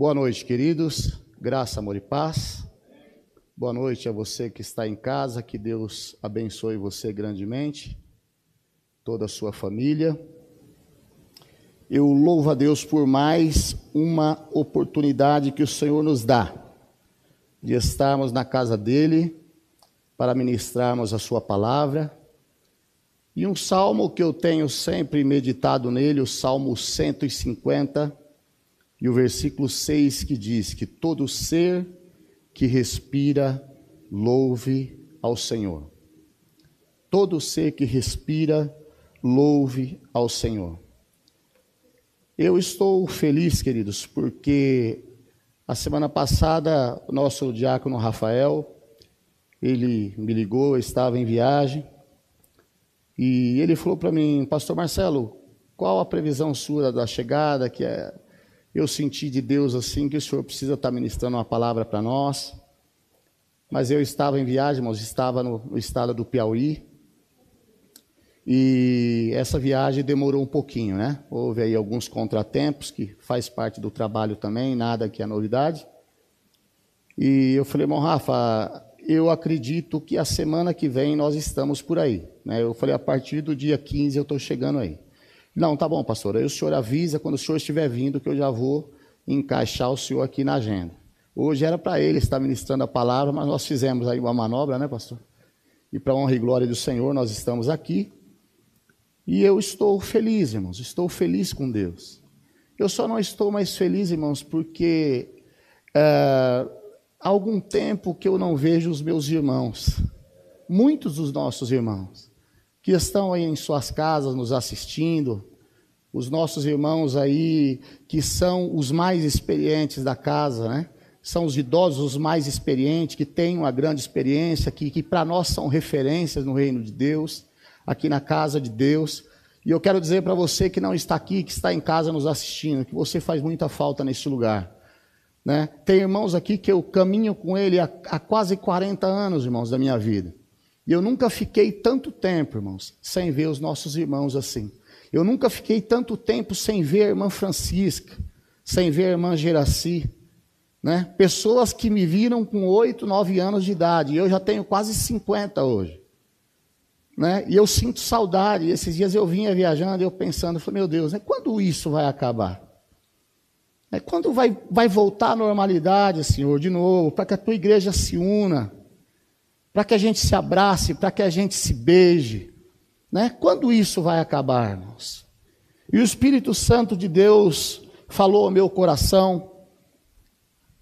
Boa noite, queridos. Graça, amor e paz. Boa noite a você que está em casa. Que Deus abençoe você grandemente, toda a sua família. Eu louvo a Deus por mais uma oportunidade que o Senhor nos dá de estarmos na casa dele para ministrarmos a sua palavra. E um salmo que eu tenho sempre meditado nele, o Salmo 150, e o versículo 6 que diz que todo ser que respira louve ao Senhor. Todo ser que respira louve ao Senhor. Eu estou feliz, queridos, porque a semana passada o nosso diácono Rafael, ele me ligou, eu estava em viagem, e ele falou para mim, pastor Marcelo, qual a previsão sua da chegada, que é eu senti de Deus assim que o Senhor precisa estar ministrando uma palavra para nós. Mas eu estava em viagem, irmãos, estava no, no estado do Piauí. E essa viagem demorou um pouquinho, né? Houve aí alguns contratempos, que faz parte do trabalho também, nada que é novidade. E eu falei, irmão Rafa, eu acredito que a semana que vem nós estamos por aí. Né? Eu falei, a partir do dia 15 eu estou chegando aí. Não, tá bom, pastor. Aí o senhor avisa quando o senhor estiver vindo que eu já vou encaixar o senhor aqui na agenda. Hoje era para ele estar ministrando a palavra, mas nós fizemos aí uma manobra, né, pastor? E para honra e glória do Senhor, nós estamos aqui. E eu estou feliz, irmãos, estou feliz com Deus. Eu só não estou mais feliz, irmãos, porque é, há algum tempo que eu não vejo os meus irmãos, muitos dos nossos irmãos que estão aí em suas casas nos assistindo, os nossos irmãos aí que são os mais experientes da casa, né? São os idosos os mais experientes, que têm uma grande experiência, que, que para nós são referências no reino de Deus, aqui na casa de Deus. E eu quero dizer para você que não está aqui, que está em casa nos assistindo, que você faz muita falta nesse lugar. Né? Tem irmãos aqui que eu caminho com ele há, há quase 40 anos, irmãos, da minha vida. E eu nunca fiquei tanto tempo, irmãos, sem ver os nossos irmãos assim. Eu nunca fiquei tanto tempo sem ver a irmã Francisca, sem ver a irmã Geraci. Né? Pessoas que me viram com oito, nove anos de idade, e eu já tenho quase 50 hoje. Né? E eu sinto saudade. Esses dias eu vinha viajando, eu pensando, eu falei, meu Deus, né? quando isso vai acabar? Né? Quando vai, vai voltar à normalidade, Senhor, de novo, para que a tua igreja se una? Para que a gente se abrace, para que a gente se beije. Né? Quando isso vai acabar, irmãos? E o Espírito Santo de Deus falou ao meu coração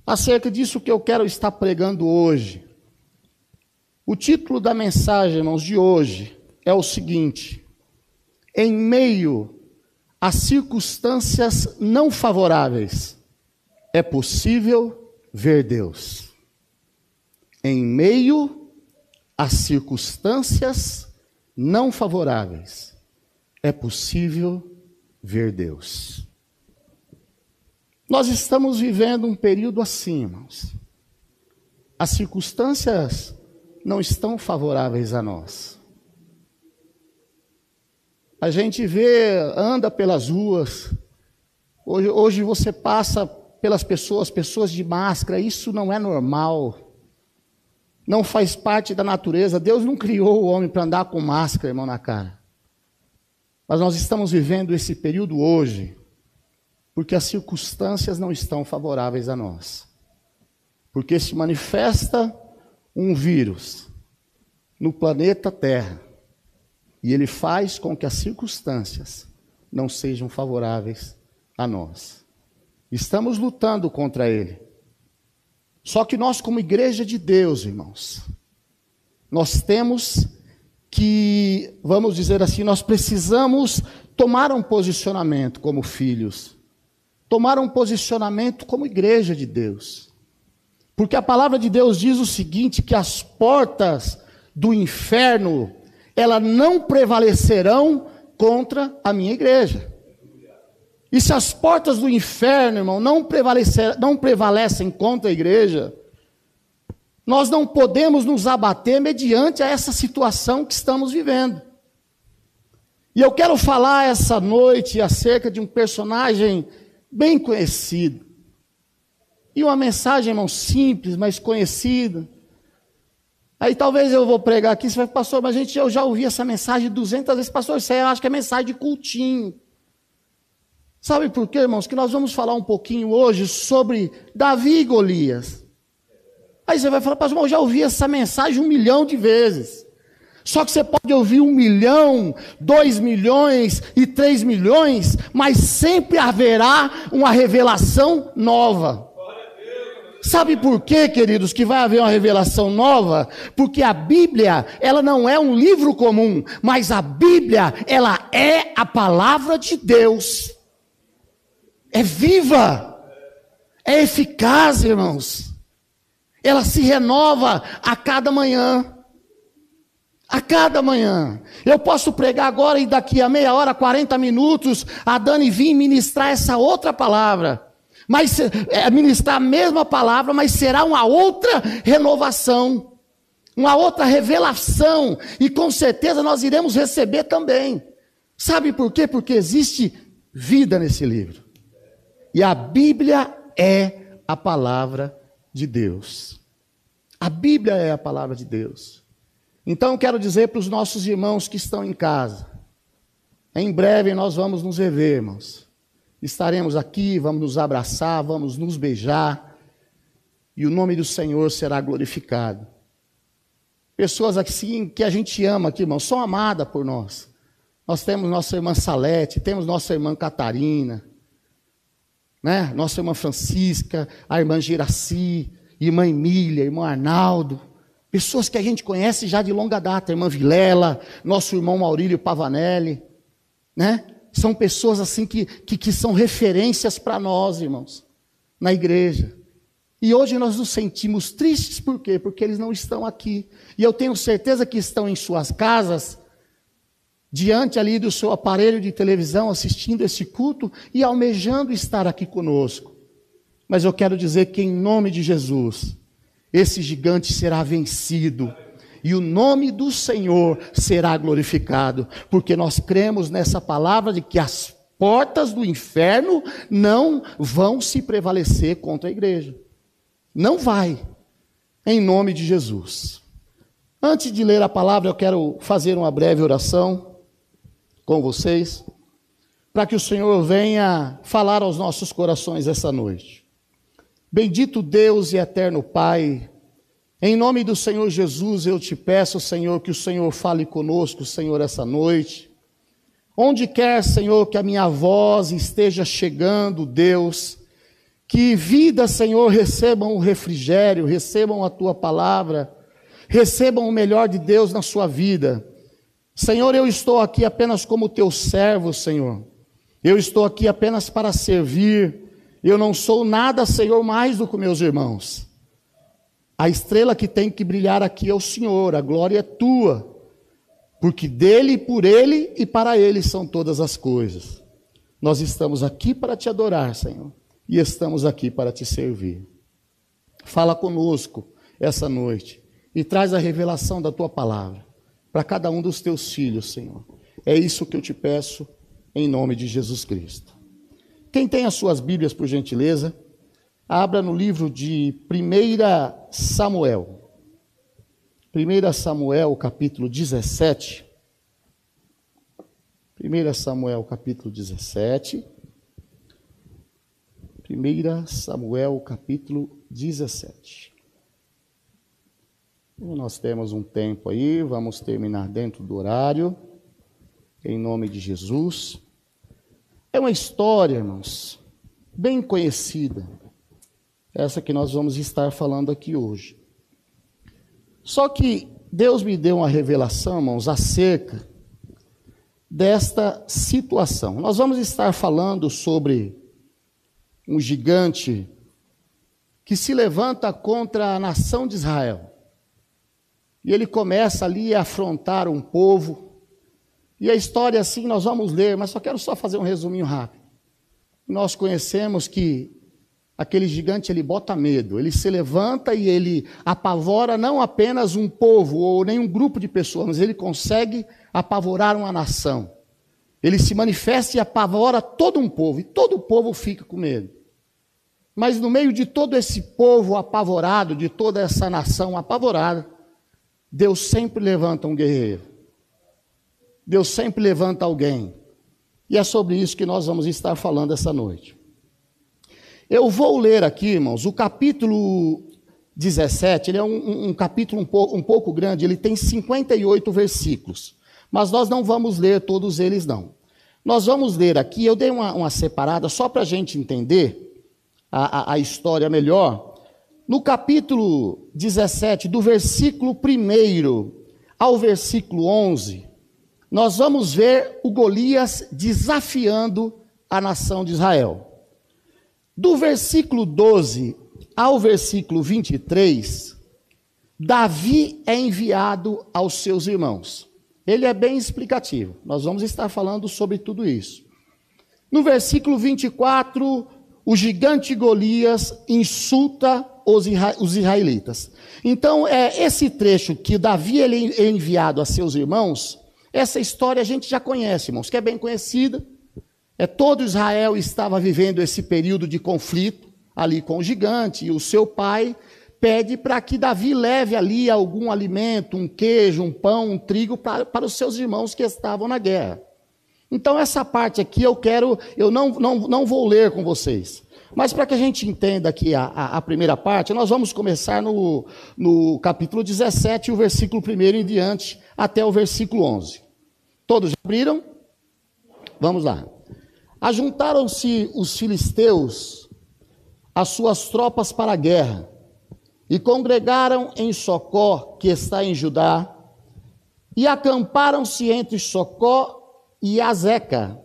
acerca disso que eu quero estar pregando hoje. O título da mensagem, irmãos, de hoje é o seguinte: Em meio a circunstâncias não favoráveis, é possível ver Deus. Em meio as circunstâncias não favoráveis, é possível ver Deus. Nós estamos vivendo um período assim, irmãos. As circunstâncias não estão favoráveis a nós. A gente vê, anda pelas ruas. Hoje, hoje você passa pelas pessoas, pessoas de máscara, isso não é normal não faz parte da natureza. Deus não criou o homem para andar com máscara, irmão, na cara. Mas nós estamos vivendo esse período hoje, porque as circunstâncias não estão favoráveis a nós. Porque se manifesta um vírus no planeta Terra, e ele faz com que as circunstâncias não sejam favoráveis a nós. Estamos lutando contra ele. Só que nós, como igreja de Deus, irmãos, nós temos que, vamos dizer assim, nós precisamos tomar um posicionamento como filhos, tomar um posicionamento como igreja de Deus. Porque a palavra de Deus diz o seguinte: que as portas do inferno, elas não prevalecerão contra a minha igreja. E se as portas do inferno, irmão, não, não prevalecem contra a igreja, nós não podemos nos abater mediante a essa situação que estamos vivendo. E eu quero falar essa noite acerca de um personagem bem conhecido. E uma mensagem, irmão, simples, mas conhecida. Aí talvez eu vou pregar aqui, você vai, pastor, mas gente, eu já ouvi essa mensagem 200 vezes, pastor, aí acho que é mensagem de cultinho. Sabe por quê, irmãos? Que nós vamos falar um pouquinho hoje sobre Davi e Golias. Aí você vai falar, pastor, eu já ouvi essa mensagem um milhão de vezes. Só que você pode ouvir um milhão, dois milhões e três milhões, mas sempre haverá uma revelação nova. Sabe por quê, queridos, que vai haver uma revelação nova? Porque a Bíblia, ela não é um livro comum, mas a Bíblia, ela é a palavra de Deus. É viva, é eficaz, irmãos. Ela se renova a cada manhã. A cada manhã. Eu posso pregar agora e daqui a meia hora, 40 minutos, a Dani vir ministrar essa outra palavra mas é, ministrar a mesma palavra, mas será uma outra renovação, uma outra revelação, e com certeza nós iremos receber também. Sabe por quê? Porque existe vida nesse livro. E a Bíblia é a palavra de Deus. A Bíblia é a palavra de Deus. Então quero dizer para os nossos irmãos que estão em casa, em breve nós vamos nos rever, irmãos estaremos aqui, vamos nos abraçar, vamos nos beijar, e o nome do Senhor será glorificado. Pessoas assim que a gente ama aqui, irmão, são amadas por nós. Nós temos nossa irmã Salete, temos nossa irmã Catarina, né? nossa irmã Francisca, a irmã Giraci, irmã Emília, irmão Arnaldo. Pessoas que a gente conhece já de longa data, irmã Vilela, nosso irmão Maurílio Pavanelli, né? São pessoas assim que, que, que são referências para nós, irmãos, na igreja. E hoje nós nos sentimos tristes, por quê? Porque eles não estão aqui. E eu tenho certeza que estão em suas casas, diante ali do seu aparelho de televisão, assistindo esse culto e almejando estar aqui conosco. Mas eu quero dizer que, em nome de Jesus, esse gigante será vencido e o nome do Senhor será glorificado, porque nós cremos nessa palavra de que as portas do inferno não vão se prevalecer contra a igreja. Não vai, em nome de Jesus. Antes de ler a palavra, eu quero fazer uma breve oração com vocês, para que o Senhor venha falar aos nossos corações essa noite. Bendito Deus e eterno Pai, em nome do Senhor Jesus, eu te peço, Senhor, que o Senhor fale conosco, Senhor, essa noite. Onde quer, Senhor, que a minha voz esteja chegando, Deus, que vida, Senhor, recebam o refrigério, recebam a tua palavra, recebam o melhor de Deus na sua vida. Senhor, eu estou aqui apenas como teu servo, Senhor. Eu estou aqui apenas para servir. Eu não sou nada, Senhor, mais do que meus irmãos. A estrela que tem que brilhar aqui é o Senhor, a glória é tua, porque dele, por ele e para ele são todas as coisas. Nós estamos aqui para te adorar, Senhor, e estamos aqui para te servir. Fala conosco essa noite e traz a revelação da tua palavra para cada um dos teus filhos, Senhor. É isso que eu te peço em nome de Jesus Cristo. Quem tem as suas Bíblias, por gentileza, Abra no livro de 1 Samuel. 1 Samuel, capítulo 17. 1 Samuel, capítulo 17. 1 Samuel, capítulo 17. Nós temos um tempo aí, vamos terminar dentro do horário, em nome de Jesus. É uma história, irmãos, bem conhecida essa que nós vamos estar falando aqui hoje. Só que Deus me deu uma revelação, irmãos, acerca desta situação. Nós vamos estar falando sobre um gigante que se levanta contra a nação de Israel. E ele começa ali a afrontar um povo. E a história assim nós vamos ler, mas só quero só fazer um resuminho rápido. Nós conhecemos que aquele gigante ele bota medo, ele se levanta e ele apavora não apenas um povo ou nem um grupo de pessoas, mas ele consegue apavorar uma nação. Ele se manifesta e apavora todo um povo, e todo o povo fica com medo. Mas no meio de todo esse povo apavorado, de toda essa nação apavorada, Deus sempre levanta um guerreiro. Deus sempre levanta alguém. E é sobre isso que nós vamos estar falando essa noite. Eu vou ler aqui, irmãos, o capítulo 17, ele é um, um capítulo um pouco, um pouco grande, ele tem 58 versículos. Mas nós não vamos ler todos eles, não. Nós vamos ler aqui, eu dei uma, uma separada só para a gente entender a, a, a história melhor. No capítulo 17, do versículo 1 ao versículo 11, nós vamos ver o Golias desafiando a nação de Israel. Do versículo 12 ao versículo 23, Davi é enviado aos seus irmãos. Ele é bem explicativo. Nós vamos estar falando sobre tudo isso. No versículo 24, o gigante Golias insulta os, israelitas. Então, é esse trecho que Davi ele é enviado a seus irmãos, essa história a gente já conhece, irmãos, que é bem conhecida. É todo Israel estava vivendo esse período de conflito ali com o gigante, e o seu pai pede para que Davi leve ali algum alimento, um queijo, um pão, um trigo para, para os seus irmãos que estavam na guerra. Então, essa parte aqui eu quero, eu não, não, não vou ler com vocês. Mas para que a gente entenda aqui a, a, a, primeira parte, nós vamos começar no, no capítulo 17, o versículo 1 em diante, até o versículo 11. Todos abriram? Vamos lá. Ajuntaram-se os filisteus as suas tropas para a guerra e congregaram em Socó, que está em Judá, e acamparam-se entre Socó e Azeca,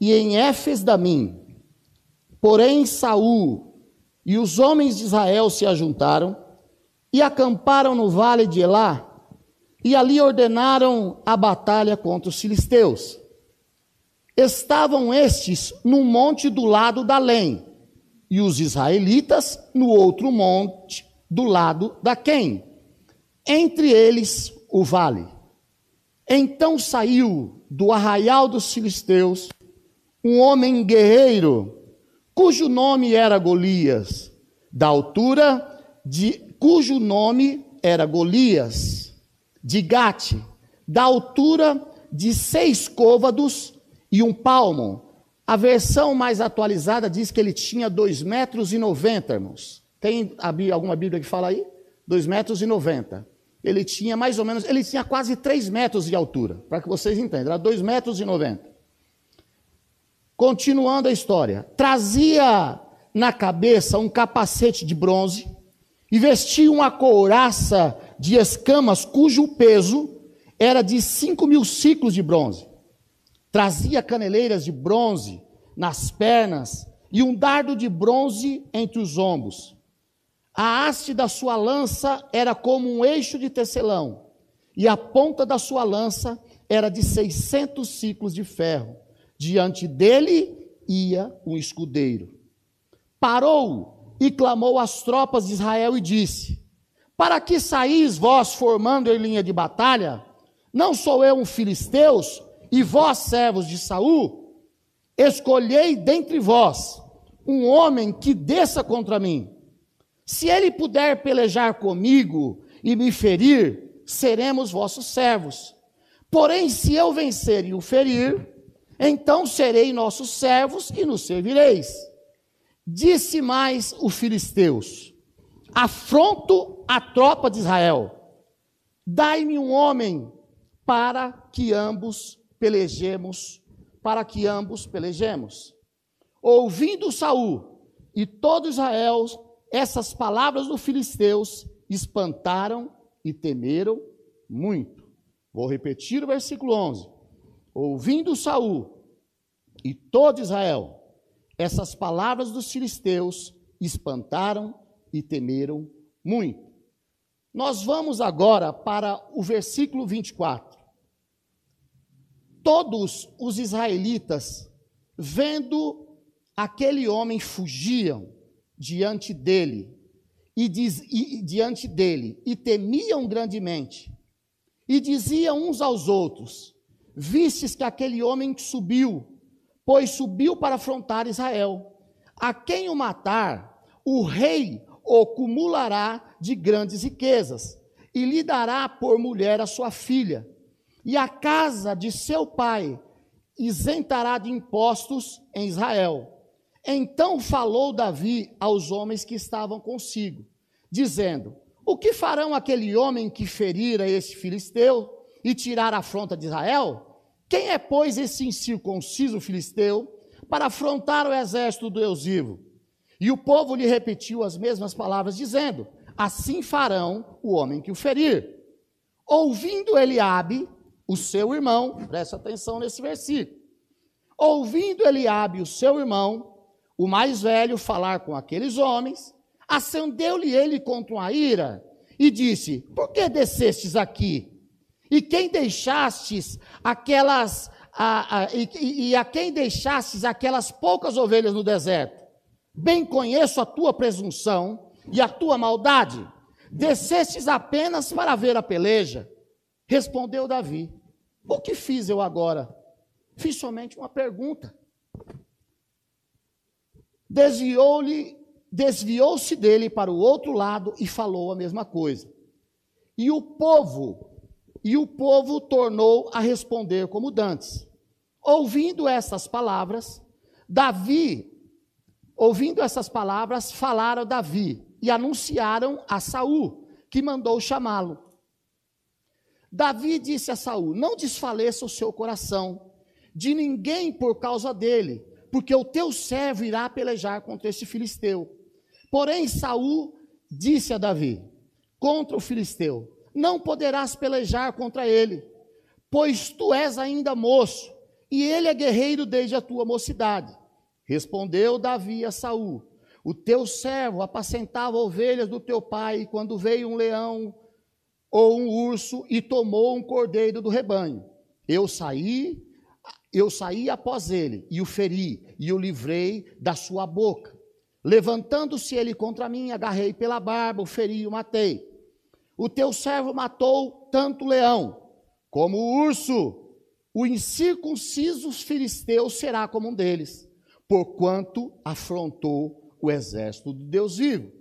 e em Éfes Damim. Porém, Saul e os homens de Israel se ajuntaram e acamparam no vale de Elá, e ali ordenaram a batalha contra os filisteus. Estavam estes num monte do lado da Lém, e os israelitas no outro monte, do lado da Quem. Entre eles o vale. Então saiu do arraial dos filisteus um homem guerreiro, cujo nome era Golias, da altura de cujo nome era Golias, de Gate, da altura de seis côvados e um palmo, a versão mais atualizada diz que ele tinha 2 metros e 90, irmãos. Tem alguma Bíblia que fala aí? 2 metros e 90. Ele tinha mais ou menos, ele tinha quase 3 metros de altura, para que vocês entendam, era 2 metros e 90. Continuando a história, trazia na cabeça um capacete de bronze e vestia uma couraça de escamas cujo peso era de 5 mil ciclos de bronze. Trazia caneleiras de bronze nas pernas e um dardo de bronze entre os ombros. A haste da sua lança era como um eixo de tecelão, e a ponta da sua lança era de seiscentos ciclos de ferro. Diante dele ia um escudeiro. Parou e clamou às tropas de Israel e disse: Para que saís vós formando em linha de batalha? Não sou eu um filisteus? E vós, servos de Saul, escolhei dentre vós um homem que desça contra mim. Se ele puder pelejar comigo e me ferir, seremos vossos servos. Porém, se eu vencer e o ferir, então serei nossos servos e nos servireis. Disse mais o filisteus: Afronto a tropa de Israel. Dai-me um homem para que ambos pelejemos, para que ambos pelejemos. Ouvindo Saul e todo Israel essas palavras dos filisteus, espantaram e temeram muito. Vou repetir o versículo 11. Ouvindo Saul e todo Israel essas palavras dos filisteus, espantaram e temeram muito. Nós vamos agora para o versículo 24 todos os israelitas, vendo aquele homem, fugiam diante dele e, diz, e diante dele e temiam grandemente e diziam uns aos outros: Vistes que aquele homem subiu, pois subiu para afrontar Israel. A quem o matar, o rei o cumulará de grandes riquezas e lhe dará por mulher a sua filha, e a casa de seu pai isentará de impostos em Israel. Então falou Davi aos homens que estavam consigo, dizendo: O que farão aquele homem que ferira esse filisteu e tirar a afronta de Israel? Quem é, pois, esse incircunciso filisteu para afrontar o exército do Deus vivo? E o povo lhe repetiu as mesmas palavras, dizendo: Assim farão o homem que o ferir. Ouvindo Eliabe, o seu irmão, presta atenção nesse versículo. Ouvindo Eliabe, o seu irmão, o mais velho, falar com aqueles homens, acendeu-lhe ele contra uma ira e disse: Por que descestes aqui? E quem deixastes aquelas a, a, e, e a quem deixastes aquelas poucas ovelhas no deserto? Bem conheço a tua presunção e a tua maldade. Descestes apenas para ver a peleja. Respondeu Davi: O que fiz eu agora? Fiz somente uma pergunta. Desviou-lhe, desviou-se dele para o outro lado e falou a mesma coisa. E o povo, e o povo tornou a responder como dantes. Ouvindo essas palavras, Davi, ouvindo essas palavras, falaram a Davi e anunciaram a Saul, que mandou chamá-lo. Davi disse a Saul: Não desfaleça o seu coração, de ninguém por causa dele, porque o teu servo irá pelejar contra esse filisteu. Porém, Saul disse a Davi: Contra o filisteu, não poderás pelejar contra ele, pois tu és ainda moço, e ele é guerreiro desde a tua mocidade. Respondeu Davi a Saul: O teu servo apacentava ovelhas do teu pai, quando veio um leão ou um urso e tomou um cordeiro do rebanho. Eu saí eu saí após ele e o feri e o livrei da sua boca. Levantando-se ele contra mim, agarrei pela barba, o feri e o matei. O teu servo matou tanto o leão como o urso. O incircunciso filisteu será como um deles, porquanto afrontou o exército do Deus vivo.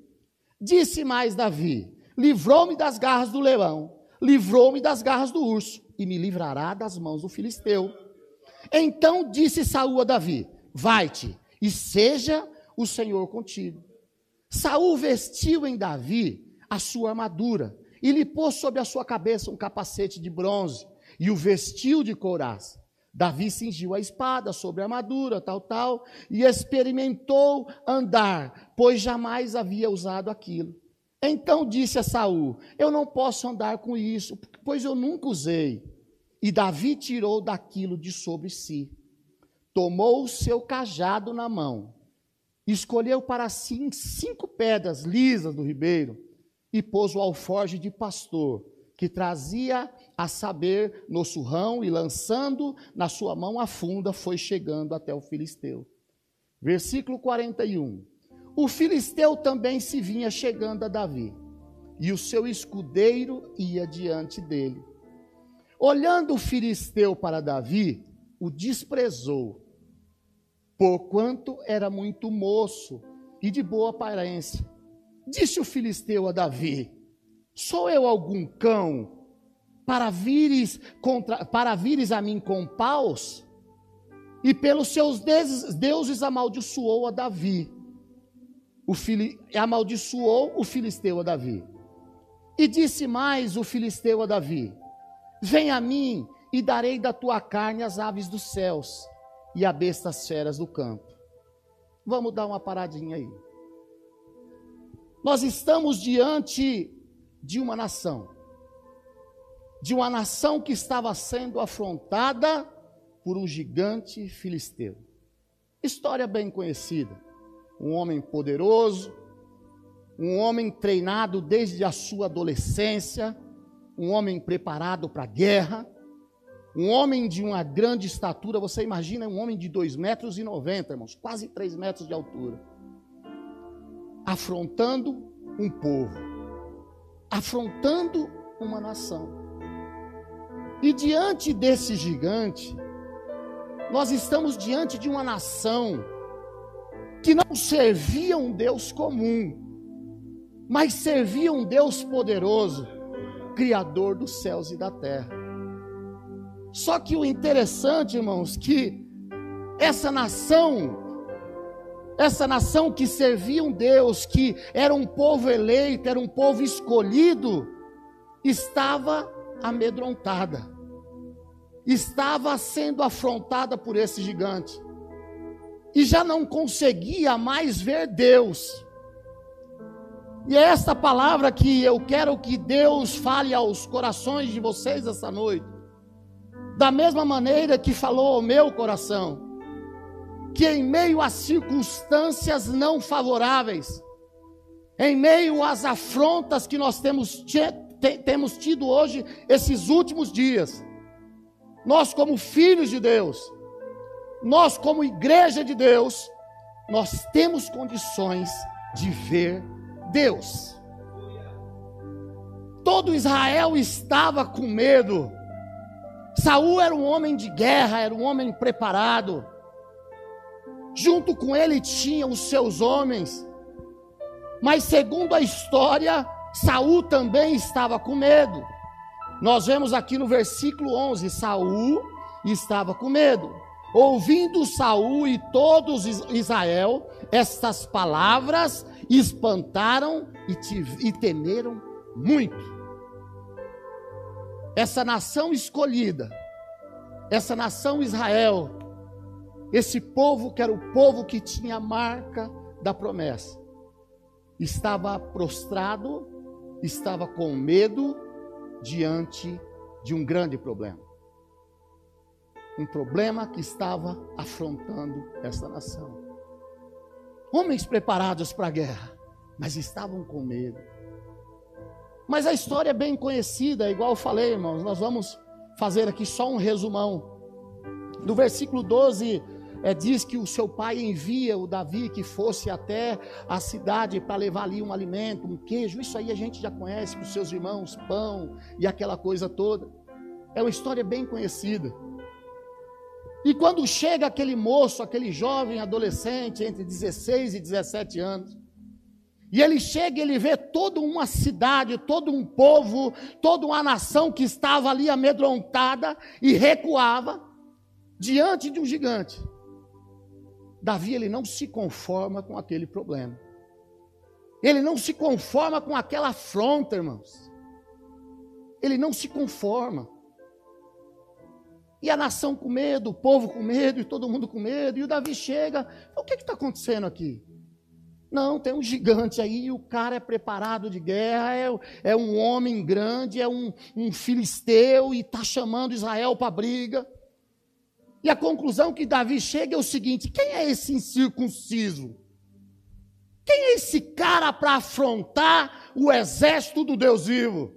Disse mais Davi: Livrou-me das garras do leão, livrou-me das garras do urso, e me livrará das mãos do filisteu. Então disse Saul a Davi: Vai-te e seja o Senhor contigo. Saul vestiu em Davi a sua armadura e lhe pôs sobre a sua cabeça um capacete de bronze e o vestiu de couraça. Davi cingiu a espada sobre a armadura, tal, tal, e experimentou andar, pois jamais havia usado aquilo. Então disse a Saul: Eu não posso andar com isso, pois eu nunca usei. E Davi tirou daquilo de sobre si, tomou o seu cajado na mão, escolheu para si cinco pedras lisas do ribeiro e pôs o alforge de pastor, que trazia a saber no surrão e lançando na sua mão a funda, foi chegando até o filisteu. Versículo 41. O filisteu também se vinha chegando a Davi, e o seu escudeiro ia diante dele. Olhando o filisteu para Davi, o desprezou, porquanto era muito moço e de boa aparência. Disse o filisteu a Davi: Sou eu algum cão para vires contra, para vires a mim com paus? E pelos seus deuses, deuses amaldiçoou a Davi. O fili, amaldiçoou o filisteu a Davi. E disse mais o filisteu a Davi: Vem a mim e darei da tua carne as aves dos céus e a bestas feras do campo. Vamos dar uma paradinha aí. Nós estamos diante de uma nação, de uma nação que estava sendo afrontada por um gigante filisteu. História bem conhecida. Um homem poderoso, um homem treinado desde a sua adolescência, um homem preparado para a guerra, um homem de uma grande estatura, você imagina um homem de 2 metros 90, irmãos, quase 3 metros de altura, afrontando um povo, afrontando uma nação. E diante desse gigante, nós estamos diante de uma nação que não servia um Deus comum, mas servia um Deus poderoso, Criador dos céus e da terra. Só que o interessante, irmãos, que essa nação, essa nação que servia um Deus, que era um povo eleito, era um povo escolhido, estava amedrontada, estava sendo afrontada por esse gigante, e já não conseguia mais ver Deus. E é esta palavra que eu quero que Deus fale aos corações de vocês essa noite, da mesma maneira que falou ao meu coração que em meio a circunstâncias não favoráveis, em meio às afrontas que nós temos, temos tido hoje, esses últimos dias, nós, como filhos de Deus, nós, como igreja de Deus, nós temos condições de ver Deus. Todo Israel estava com medo. Saul era um homem de guerra, era um homem preparado. Junto com ele tinha os seus homens. Mas segundo a história, Saul também estava com medo. Nós vemos aqui no versículo 11, Saul estava com medo. Ouvindo Saul e todos Israel estas palavras, espantaram e, e temeram muito. Essa nação escolhida, essa nação Israel, esse povo que era o povo que tinha a marca da promessa, estava prostrado, estava com medo diante de um grande problema. Um problema que estava afrontando esta nação. Homens preparados para a guerra, mas estavam com medo. Mas a história é bem conhecida, igual eu falei, irmãos. Nós vamos fazer aqui só um resumão. Do versículo 12 é, diz que o seu pai envia o Davi que fosse até a cidade para levar ali um alimento, um queijo. Isso aí a gente já conhece com seus irmãos, pão e aquela coisa toda. É uma história bem conhecida. E quando chega aquele moço, aquele jovem adolescente entre 16 e 17 anos, e ele chega e ele vê toda uma cidade, todo um povo, toda uma nação que estava ali amedrontada e recuava diante de um gigante. Davi ele não se conforma com aquele problema. Ele não se conforma com aquela afronta, irmãos. Ele não se conforma. E a nação com medo, o povo com medo, e todo mundo com medo. E o Davi chega, o que está acontecendo aqui? Não, tem um gigante aí, o cara é preparado de guerra, é, é um homem grande, é um, um filisteu e está chamando Israel para briga. E a conclusão que Davi chega é o seguinte: quem é esse incircunciso? Quem é esse cara para afrontar o exército do Deus vivo?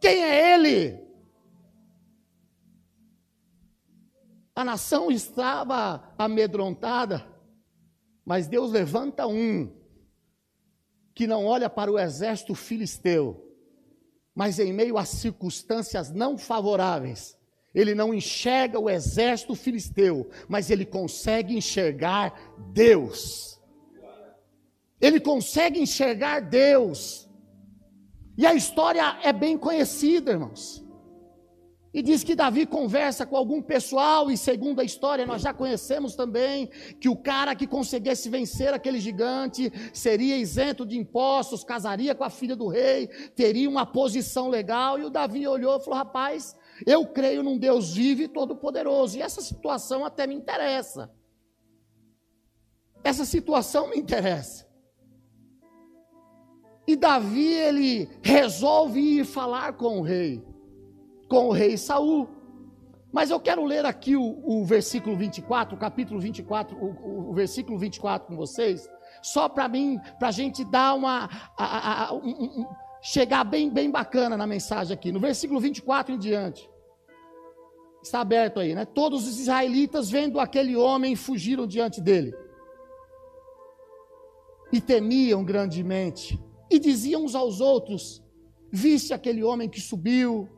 Quem é ele? A nação estava amedrontada, mas Deus levanta um que não olha para o exército filisteu, mas em meio a circunstâncias não favoráveis, ele não enxerga o exército filisteu, mas ele consegue enxergar Deus. Ele consegue enxergar Deus. E a história é bem conhecida, irmãos. E diz que Davi conversa com algum pessoal, e segundo a história, nós já conhecemos também que o cara que conseguisse vencer aquele gigante seria isento de impostos, casaria com a filha do rei, teria uma posição legal. E o Davi olhou e falou: Rapaz, eu creio num Deus vivo e todo-poderoso. E essa situação até me interessa. Essa situação me interessa. E Davi, ele resolve ir falar com o rei, com o rei Saul. Mas eu quero ler aqui o, o versículo 24, o capítulo 24, o, o versículo 24 com vocês, só para mim, para a gente dar uma. A, a, um, chegar bem, bem bacana na mensagem aqui. No versículo 24 em diante. Está aberto aí, né? Todos os israelitas, vendo aquele homem, fugiram diante dele. E temiam grandemente. E diziam uns aos outros: Viste aquele homem que subiu?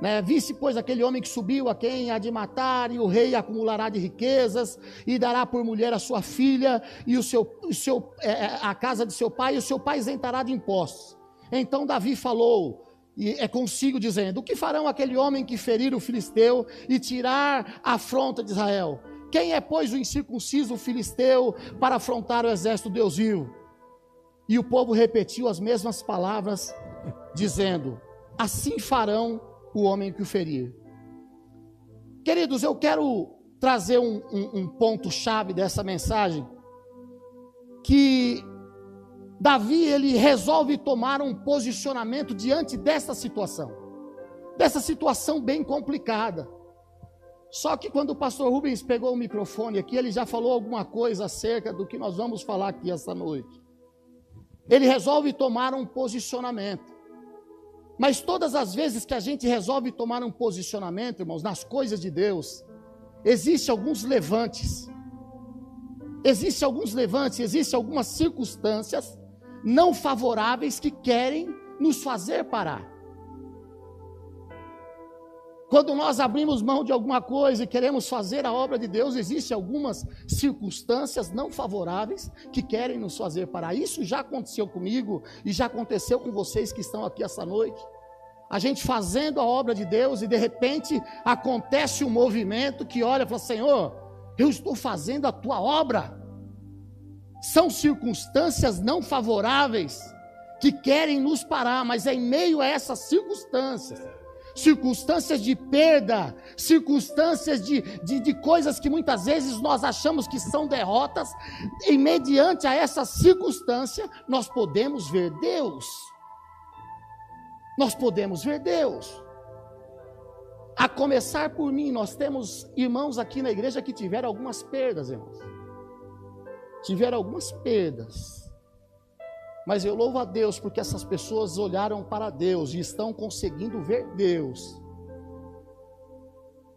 Né? Visse, pois, aquele homem que subiu a quem há de matar, e o rei acumulará de riquezas, e dará por mulher a sua filha, e o seu, o seu, é, é, a casa de seu pai, e o seu pai isentará de impostos. Então Davi falou, e é consigo dizendo: O que farão aquele homem que ferir o filisteu e tirar a afronta de Israel? Quem é, pois, o incircunciso filisteu para afrontar o exército de Deus vivo? E o povo repetiu as mesmas palavras, dizendo: Assim farão o homem que o ferir. Queridos, eu quero trazer um, um, um ponto-chave dessa mensagem, que Davi ele resolve tomar um posicionamento diante dessa situação, dessa situação bem complicada. Só que quando o pastor Rubens pegou o microfone aqui, ele já falou alguma coisa acerca do que nós vamos falar aqui essa noite. Ele resolve tomar um posicionamento. Mas todas as vezes que a gente resolve tomar um posicionamento, irmãos, nas coisas de Deus, existe alguns levantes. Existem alguns levantes, existem algumas circunstâncias não favoráveis que querem nos fazer parar. Quando nós abrimos mão de alguma coisa e queremos fazer a obra de Deus, existem algumas circunstâncias não favoráveis que querem nos fazer parar. Isso já aconteceu comigo e já aconteceu com vocês que estão aqui essa noite. A gente fazendo a obra de Deus e de repente acontece um movimento que olha e fala: Senhor, eu estou fazendo a tua obra. São circunstâncias não favoráveis que querem nos parar, mas é em meio a essas circunstâncias circunstâncias de perda, circunstâncias de, de, de, coisas que muitas vezes nós achamos que são derrotas, e mediante a essa circunstância, nós podemos ver Deus. Nós podemos ver Deus. A começar por mim, nós temos irmãos aqui na igreja que tiveram algumas perdas, irmãos. Tiveram algumas perdas. Mas eu louvo a Deus porque essas pessoas olharam para Deus e estão conseguindo ver Deus.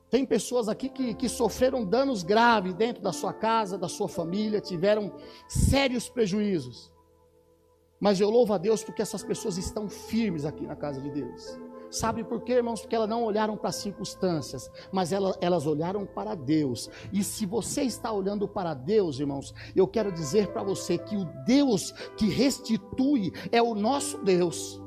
Tem pessoas aqui que, que sofreram danos graves dentro da sua casa, da sua família, tiveram sérios prejuízos. Mas eu louvo a Deus porque essas pessoas estão firmes aqui na casa de Deus. Sabe por quê, irmãos? Porque elas não olharam para as circunstâncias, mas elas, elas olharam para Deus. E se você está olhando para Deus, irmãos, eu quero dizer para você que o Deus que restitui é o nosso Deus.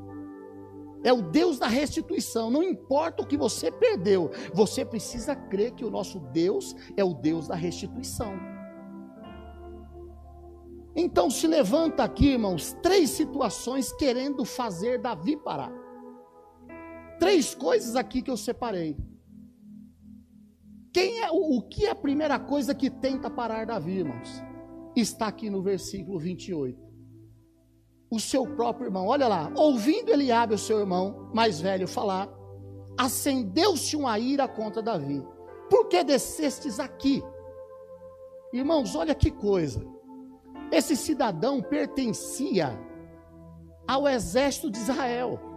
É o Deus da restituição. Não importa o que você perdeu, você precisa crer que o nosso Deus é o Deus da restituição. Então se levanta aqui, irmãos, três situações querendo fazer Davi parar três coisas aqui que eu separei. Quem é o, o que é a primeira coisa que tenta parar Davi, irmãos? Está aqui no versículo 28. O seu próprio irmão, olha lá, ouvindo Eliabe, o seu irmão mais velho, falar, acendeu-se uma ira contra Davi. Por que descestes aqui? Irmãos, olha que coisa. Esse cidadão pertencia ao exército de Israel.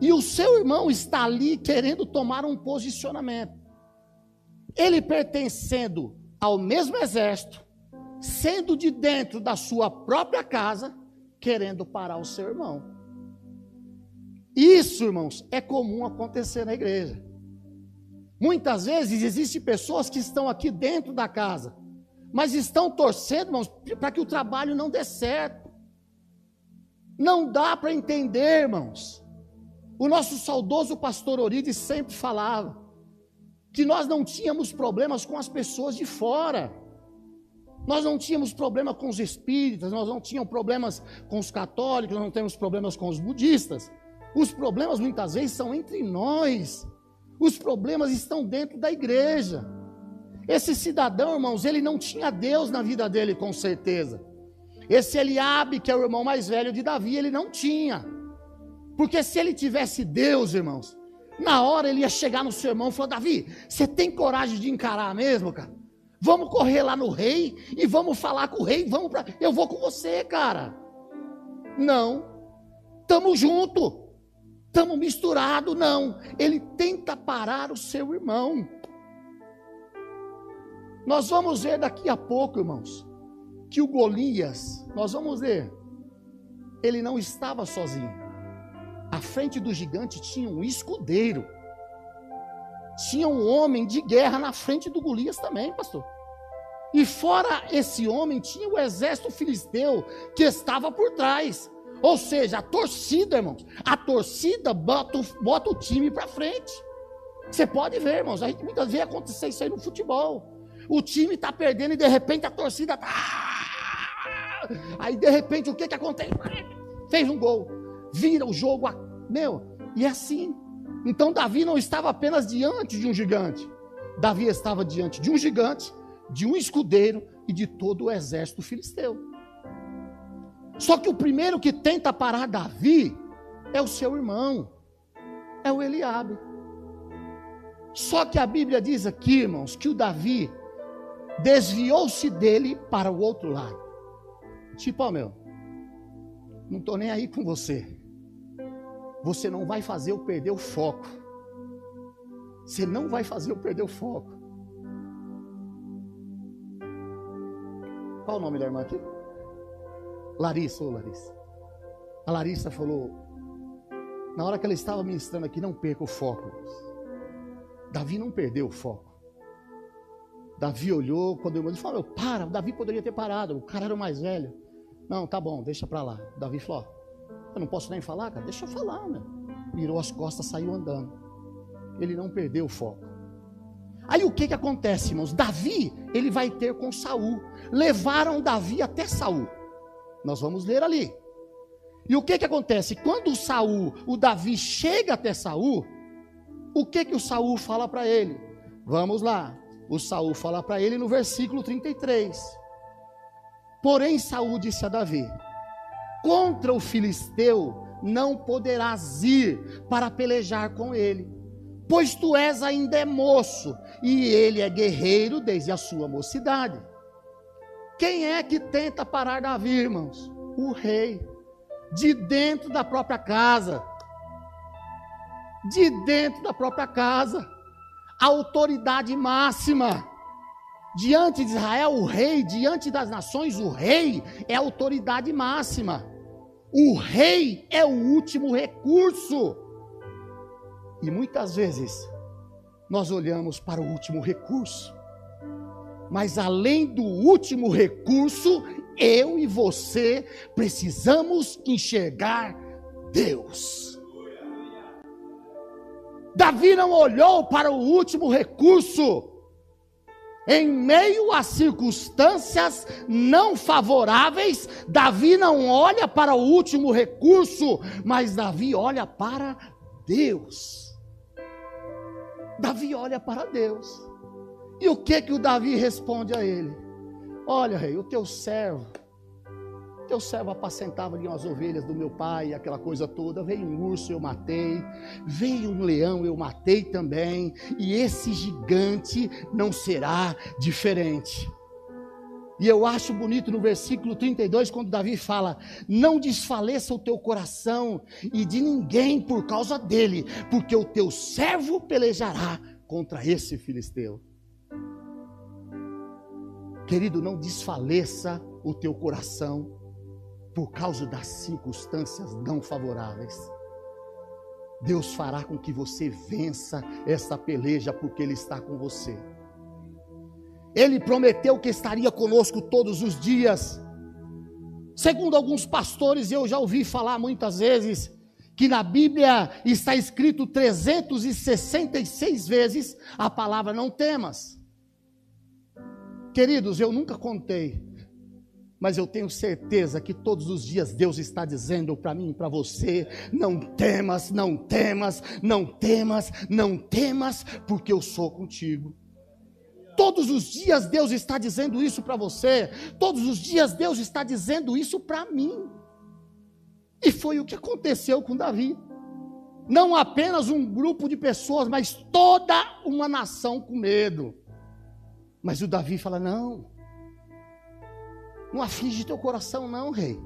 E o seu irmão está ali querendo tomar um posicionamento. Ele pertencendo ao mesmo exército, sendo de dentro da sua própria casa, querendo parar o seu irmão. Isso, irmãos, é comum acontecer na igreja. Muitas vezes existem pessoas que estão aqui dentro da casa, mas estão torcendo, irmãos, para que o trabalho não dê certo. Não dá para entender, irmãos. O nosso saudoso pastor Orides sempre falava que nós não tínhamos problemas com as pessoas de fora. Nós não tínhamos problema com os espíritas, nós não tínhamos problemas com os católicos, nós não temos problemas com os budistas. Os problemas muitas vezes são entre nós. Os problemas estão dentro da igreja. Esse cidadão, irmãos, ele não tinha Deus na vida dele, com certeza. Esse Eliabe, que é o irmão mais velho de Davi, ele não tinha. Porque se ele tivesse Deus, irmãos, na hora ele ia chegar no seu irmão e falar: Davi, você tem coragem de encarar mesmo, cara? Vamos correr lá no rei e vamos falar com o rei, vamos para. Eu vou com você, cara. Não. Tamo junto. Tamo misturado, não. Ele tenta parar o seu irmão. Nós vamos ver daqui a pouco, irmãos, que o Golias, nós vamos ver, ele não estava sozinho. À frente do gigante tinha um escudeiro. Tinha um homem de guerra na frente do Golias também, pastor. E fora esse homem, tinha o exército filisteu que estava por trás. Ou seja, a torcida, irmãos, a torcida bota, bota o time para frente. Você pode ver, irmãos, a gente muitas vezes acontecer isso aí no futebol. O time está perdendo e de repente a torcida está. Aí de repente o que, que acontece? Fez um gol, vira o jogo, meu, e é assim. Então Davi não estava apenas diante de um gigante, Davi estava diante de um gigante, de um escudeiro e de todo o exército filisteu. Só que o primeiro que tenta parar Davi é o seu irmão, é o Eliabe. Só que a Bíblia diz aqui, irmãos, que o Davi desviou-se dele para o outro lado. Tipo, ó meu, não estou nem aí com você. Você não vai fazer eu perder o foco. Você não vai fazer eu perder o foco. Qual o nome da irmã aqui? Larissa, ô Larissa. A Larissa falou, na hora que ela estava ministrando aqui, não perca o foco. Davi não perdeu o foco. Davi olhou, quando o irmão falou, para, Davi poderia ter parado, o cara era o mais velho. Não, tá bom, deixa para lá. Davi falou, eu não posso nem falar, cara, deixa eu falar, meu. Virou as costas, saiu andando. Ele não perdeu o foco. Aí o que que acontece, irmãos? Davi, ele vai ter com Saul. Levaram Davi até Saul. Nós vamos ler ali. E o que que acontece? Quando o Saul, o Davi chega até Saul, o que que o Saul fala para ele? Vamos lá. O Saul fala para ele no versículo 33. Porém Saul disse a Davi: Contra o filisteu não poderás ir para pelejar com ele, pois tu és ainda é moço e ele é guerreiro desde a sua mocidade. Quem é que tenta parar Davi, irmãos? O rei, de dentro da própria casa. De dentro da própria casa. A autoridade máxima. Diante de Israel, o rei, diante das nações, o rei é a autoridade máxima. O rei é o último recurso. E muitas vezes nós olhamos para o último recurso mas além do último recurso, eu e você precisamos enxergar Deus. Davi não olhou para o último recurso. Em meio a circunstâncias não favoráveis, Davi não olha para o último recurso, mas Davi olha para Deus. Davi olha para Deus. E o que que o Davi responde a ele? Olha, rei, o teu servo, teu servo apacentava ali umas ovelhas do meu pai, aquela coisa toda. Veio um urso, eu matei. Veio um leão, eu matei também. E esse gigante não será diferente. E eu acho bonito no versículo 32, quando Davi fala: Não desfaleça o teu coração e de ninguém por causa dele, porque o teu servo pelejará contra esse filisteu. Querido, não desfaleça o teu coração por causa das circunstâncias não favoráveis. Deus fará com que você vença essa peleja porque Ele está com você. Ele prometeu que estaria conosco todos os dias. Segundo alguns pastores, eu já ouvi falar muitas vezes, que na Bíblia está escrito 366 vezes a palavra não temas. Queridos, eu nunca contei, mas eu tenho certeza que todos os dias Deus está dizendo para mim e para você: não temas, não temas, não temas, não temas, porque eu sou contigo. Todos os dias Deus está dizendo isso para você, todos os dias Deus está dizendo isso para mim. E foi o que aconteceu com Davi. Não apenas um grupo de pessoas, mas toda uma nação com medo. Mas o Davi fala: Não, não aflige teu coração, não, rei.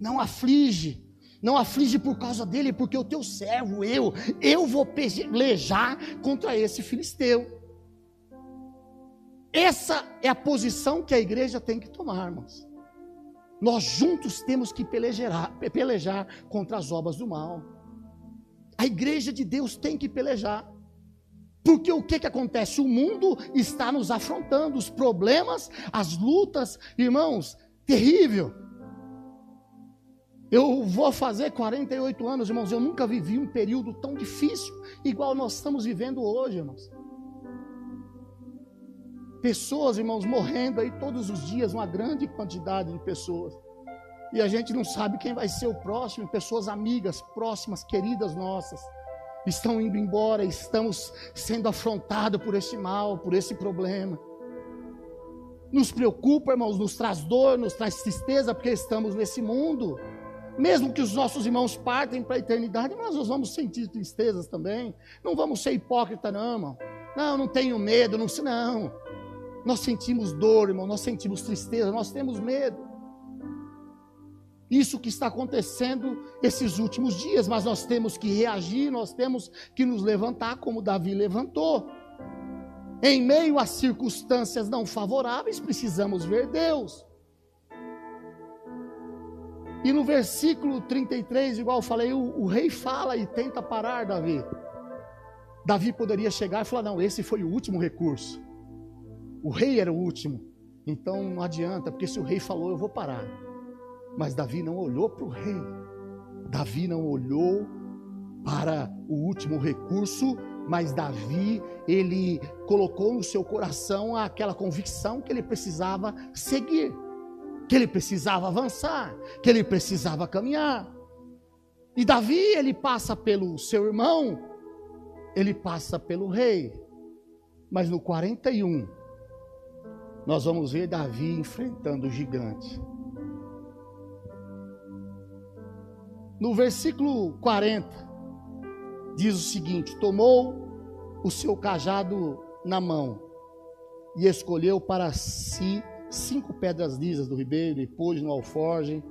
Não aflige. Não aflige por causa dele, porque o teu servo, eu, eu vou pelejar contra esse filisteu. Essa é a posição que a igreja tem que tomar, irmãos. Nós juntos temos que pelejar, pelejar contra as obras do mal. A igreja de Deus tem que pelejar. Porque o que, que acontece? O mundo está nos afrontando, os problemas, as lutas, irmãos, terrível. Eu vou fazer 48 anos, irmãos, eu nunca vivi um período tão difícil, igual nós estamos vivendo hoje, irmãos. Pessoas, irmãos, morrendo aí todos os dias, uma grande quantidade de pessoas. E a gente não sabe quem vai ser o próximo, pessoas amigas, próximas, queridas nossas estão indo embora, estamos sendo afrontados por esse mal, por esse problema. Nos preocupa, irmãos, nos traz dor, nos traz tristeza, porque estamos nesse mundo. Mesmo que os nossos irmãos partem para a eternidade, nós vamos sentir tristezas também. Não vamos ser hipócritas, não, irmão. Não, não tenho medo, não, não. Nós sentimos dor, irmão, nós sentimos tristeza, nós temos medo isso que está acontecendo esses últimos dias, mas nós temos que reagir, nós temos que nos levantar como Davi levantou. Em meio a circunstâncias não favoráveis, precisamos ver Deus. E no versículo 33, igual eu falei, o, o rei fala e tenta parar Davi. Davi poderia chegar e falar: Não, esse foi o último recurso. O rei era o último. Então não adianta, porque se o rei falou, eu vou parar. Mas Davi não olhou para o rei. Davi não olhou para o último recurso, mas Davi, ele colocou no seu coração aquela convicção que ele precisava seguir, que ele precisava avançar, que ele precisava caminhar. E Davi, ele passa pelo seu irmão, ele passa pelo rei. Mas no 41, nós vamos ver Davi enfrentando o gigante. No versículo 40, diz o seguinte: Tomou o seu cajado na mão e escolheu para si cinco pedras lisas do ribeiro e pôs no alforge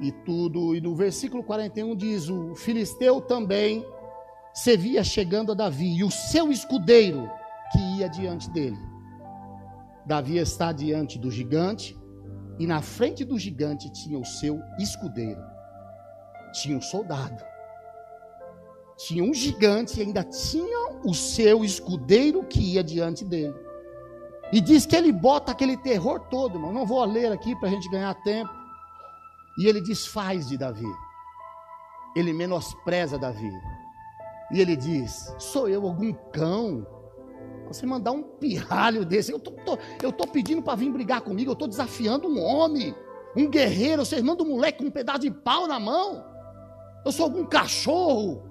e tudo. E no versículo 41 diz: O filisteu também se via chegando a Davi e o seu escudeiro que ia diante dele. Davi está diante do gigante e na frente do gigante tinha o seu escudeiro. Tinha um soldado. Tinha um gigante e ainda tinha o seu escudeiro que ia diante dele. E diz que ele bota aquele terror todo, irmão. Não vou ler aqui para a gente ganhar tempo. E ele desfaz de Davi. Ele menospreza Davi. E ele diz: Sou eu algum cão você mandar um pirralho desse, eu tô, tô eu tô pedindo para vir brigar comigo, eu tô desafiando um homem, um guerreiro. Vocês mandam um moleque com um pedaço de pau na mão. Eu sou algum cachorro.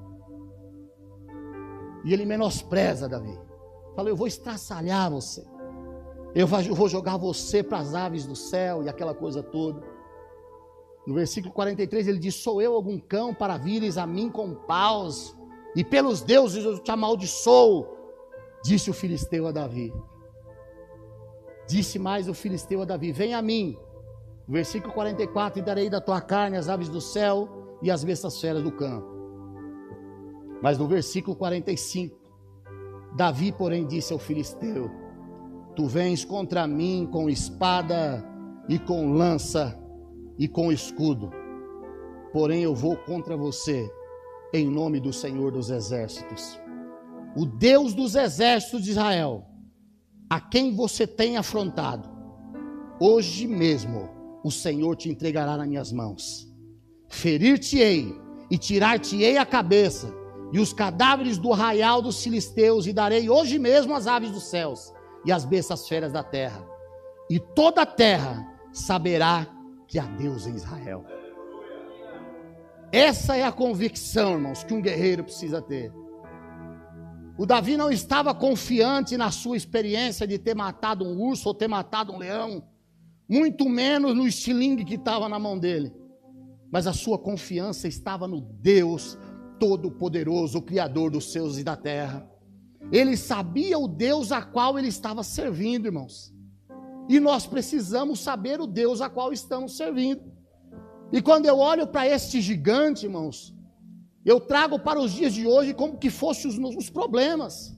E ele menospreza Davi. Fala, eu vou estraçalhar você. Eu vou jogar você para as aves do céu e aquela coisa toda. No versículo 43 ele diz: Sou eu algum cão para vires a mim com paus, e pelos deuses eu te amaldiçoo. Disse o filisteu a Davi. Disse mais o filisteu a Davi: Vem a mim. Versículo 44: E darei da tua carne as aves do céu e as bestas feras do campo. Mas no versículo 45, Davi, porém, disse ao filisteu: Tu vens contra mim com espada e com lança e com escudo, porém eu vou contra você em nome do Senhor dos exércitos o Deus dos exércitos de Israel, a quem você tem afrontado, hoje mesmo o Senhor te entregará nas minhas mãos. Ferir-te-ei e tirar-te-ei a cabeça, e os cadáveres do arraial dos filisteus, e darei hoje mesmo as aves dos céus e as bestas feras da terra. E toda a terra saberá que há Deus em Israel. Essa é a convicção, irmãos, que um guerreiro precisa ter. O Davi não estava confiante na sua experiência de ter matado um urso ou ter matado um leão, muito menos no estilingue que estava na mão dele. Mas a sua confiança estava no Deus Todo-Poderoso, o Criador dos céus e da terra. Ele sabia o Deus a qual ele estava servindo, irmãos. E nós precisamos saber o Deus a qual estamos servindo. E quando eu olho para este gigante, irmãos, eu trago para os dias de hoje como que fossem os, problemas,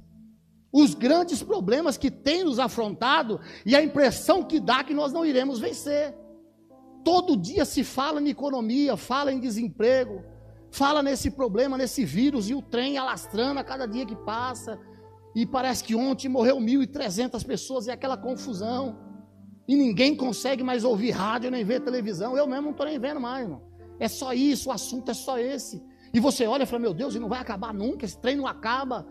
os grandes problemas que tem nos afrontado e a impressão que dá que nós não iremos vencer. Todo dia se fala em economia, fala em desemprego, Fala nesse problema, nesse vírus e o trem alastrando a cada dia que passa. E parece que ontem morreu 1.300 pessoas e aquela confusão. E ninguém consegue mais ouvir rádio nem ver televisão. Eu mesmo não estou nem vendo mais, irmão. É só isso, o assunto é só esse. E você olha e fala: Meu Deus, e não vai acabar nunca, esse trem não acaba.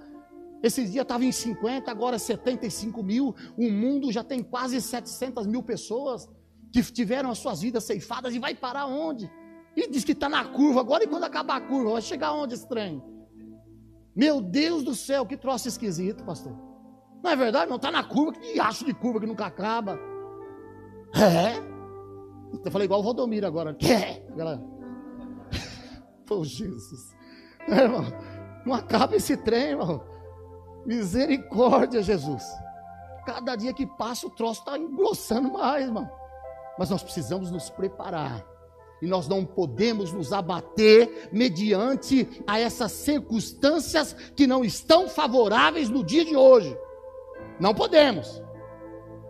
Esses dias estava em 50, agora 75 mil. O mundo já tem quase 700 mil pessoas que tiveram as suas vidas ceifadas e vai parar onde? E diz que está na curva agora, e quando acabar a curva, vai chegar onde esse trem? Meu Deus do céu, que troço esquisito, pastor. Não é verdade? Não está na curva, que acho de curva que nunca acaba. É? Eu falei igual o Rodomiro agora. É? Aquela... Pô, Jesus. É, irmão, não acaba esse trem, irmão. Misericórdia, Jesus. Cada dia que passa o troço está engrossando mais, irmão. Mas nós precisamos nos preparar. E nós não podemos nos abater mediante a essas circunstâncias que não estão favoráveis no dia de hoje. Não podemos.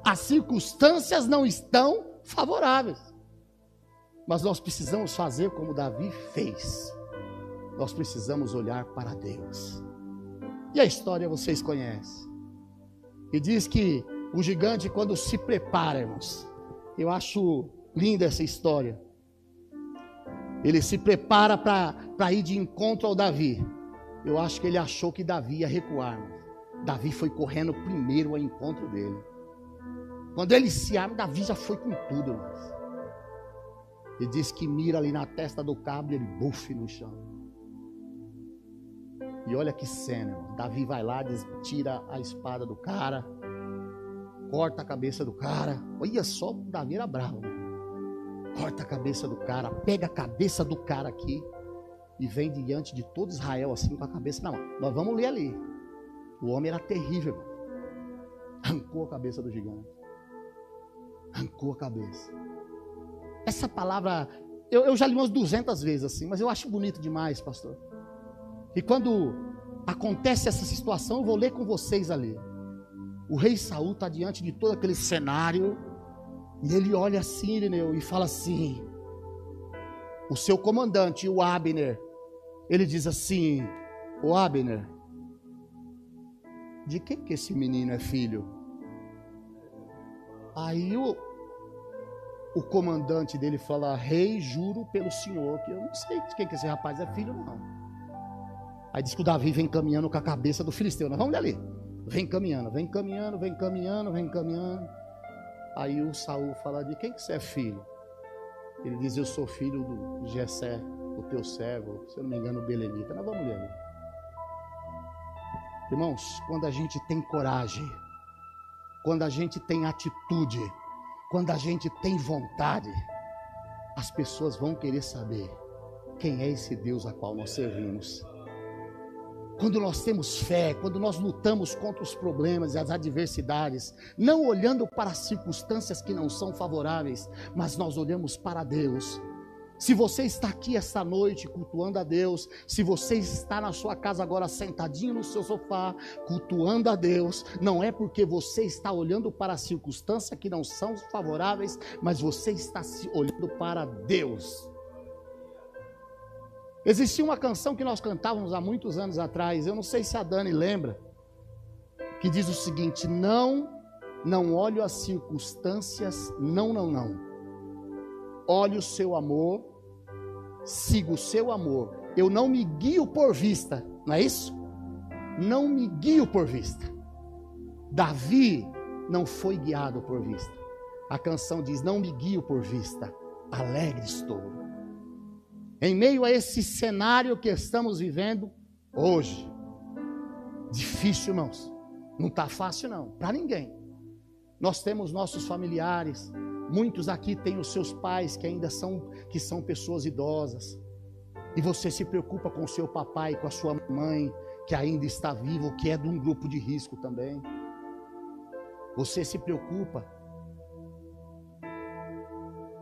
As circunstâncias não estão favoráveis. Mas nós precisamos fazer como Davi fez. Nós precisamos olhar para Deus. E a história vocês conhecem. E diz que o gigante, quando se prepara, irmãos, eu acho linda essa história. Ele se prepara para ir de encontro ao Davi. Eu acho que ele achou que Davi ia recuar. Davi foi correndo primeiro ao encontro dele. Quando ele se abre, Davi já foi com tudo. Irmãos. Ele diz que mira ali na testa do cabo e ele bufe no chão. E olha que cena, irmão. Davi vai lá, tira a espada do cara, corta a cabeça do cara. Olha só, Davi era bravo. Corta a cabeça do cara, pega a cabeça do cara aqui e vem diante de todo Israel assim com a cabeça na mão. Nós vamos ler ali. O homem era terrível. Irmão. Arrancou a cabeça do gigante. Arrancou a cabeça. Essa palavra, eu, eu já li umas 200 vezes assim, mas eu acho bonito demais, pastor. E quando acontece essa situação, eu vou ler com vocês ali. O rei Saul está diante de todo aquele cenário, e ele olha assim, Irineu, e fala assim: o seu comandante, o Abner, ele diz assim: O Abner, de quem que esse menino é filho? Aí o, o comandante dele fala: Rei, juro pelo senhor que eu não sei de quem que esse rapaz é filho, não. Aí diz que o Davi vem caminhando com a cabeça do filisteu. Nós vamos ali. Vem caminhando, vem caminhando, vem caminhando, vem caminhando. Aí o Saul fala: De quem que você é filho? Ele diz: Eu sou filho do Jessé, o teu servo, se eu não me engano, o Belenita. Nós vamos ali. Irmãos, quando a gente tem coragem, quando a gente tem atitude, quando a gente tem vontade, as pessoas vão querer saber quem é esse Deus a qual nós servimos. Quando nós temos fé, quando nós lutamos contra os problemas e as adversidades, não olhando para as circunstâncias que não são favoráveis, mas nós olhamos para Deus. Se você está aqui esta noite cultuando a Deus, se você está na sua casa agora sentadinho no seu sofá cultuando a Deus, não é porque você está olhando para as circunstâncias que não são favoráveis, mas você está olhando para Deus. Existia uma canção que nós cantávamos há muitos anos atrás, eu não sei se a Dani lembra, que diz o seguinte: Não, não olho as circunstâncias, não, não, não. Olhe o seu amor, siga o seu amor. Eu não me guio por vista, não é isso? Não me guio por vista. Davi não foi guiado por vista. A canção diz: Não me guio por vista, alegre estou em meio a esse cenário que estamos vivendo hoje. Difícil, irmãos. Não está fácil, não, para ninguém. Nós temos nossos familiares, muitos aqui têm os seus pais que ainda são, que são pessoas idosas. E você se preocupa com o seu papai, com a sua mãe, que ainda está vivo, que é de um grupo de risco também. Você se preocupa.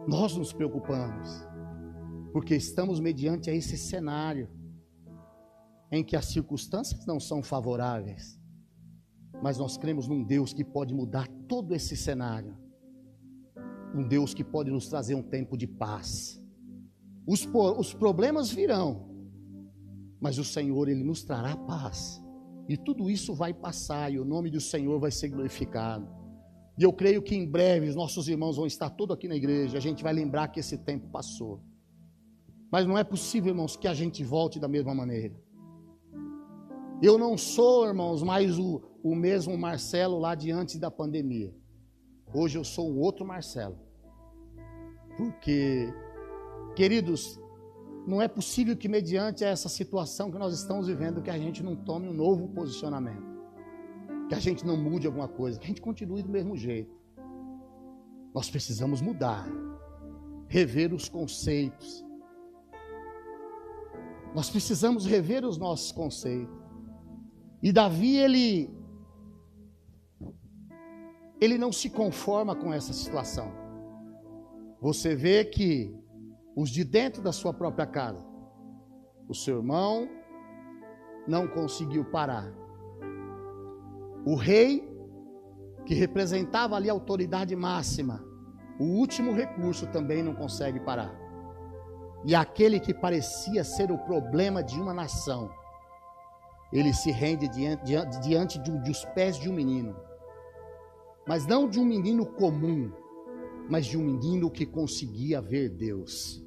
Nós nos preocupamos porque estamos mediante a esse cenário em que as circunstâncias não são favoráveis, mas nós cremos num Deus que pode mudar todo esse cenário, um Deus que pode nos trazer um tempo de paz. Os, os problemas virão, mas o Senhor, Ele nos trará paz. E tudo isso vai passar e o nome do Senhor vai ser glorificado. E eu creio que em breve os nossos irmãos vão estar todos aqui na igreja. A gente vai lembrar que esse tempo passou. Mas não é possível, irmãos, que a gente volte da mesma maneira. Eu não sou, irmãos, mais o, o mesmo Marcelo lá de antes da pandemia. Hoje eu sou o outro Marcelo. Porque, queridos, não é possível que, mediante essa situação que nós estamos vivendo, que a gente não tome um novo posicionamento. Que a gente não mude alguma coisa, que a gente continue do mesmo jeito. Nós precisamos mudar, rever os conceitos. Nós precisamos rever os nossos conceitos. E Davi, ele, ele não se conforma com essa situação. Você vê que os de dentro da sua própria casa. O seu irmão não conseguiu parar. O rei, que representava ali a autoridade máxima, o último recurso também não consegue parar. E aquele que parecia ser o problema de uma nação, ele se rende diante, diante, de, de os pés de um menino. Mas não de um menino comum, mas de um menino que conseguia ver Deus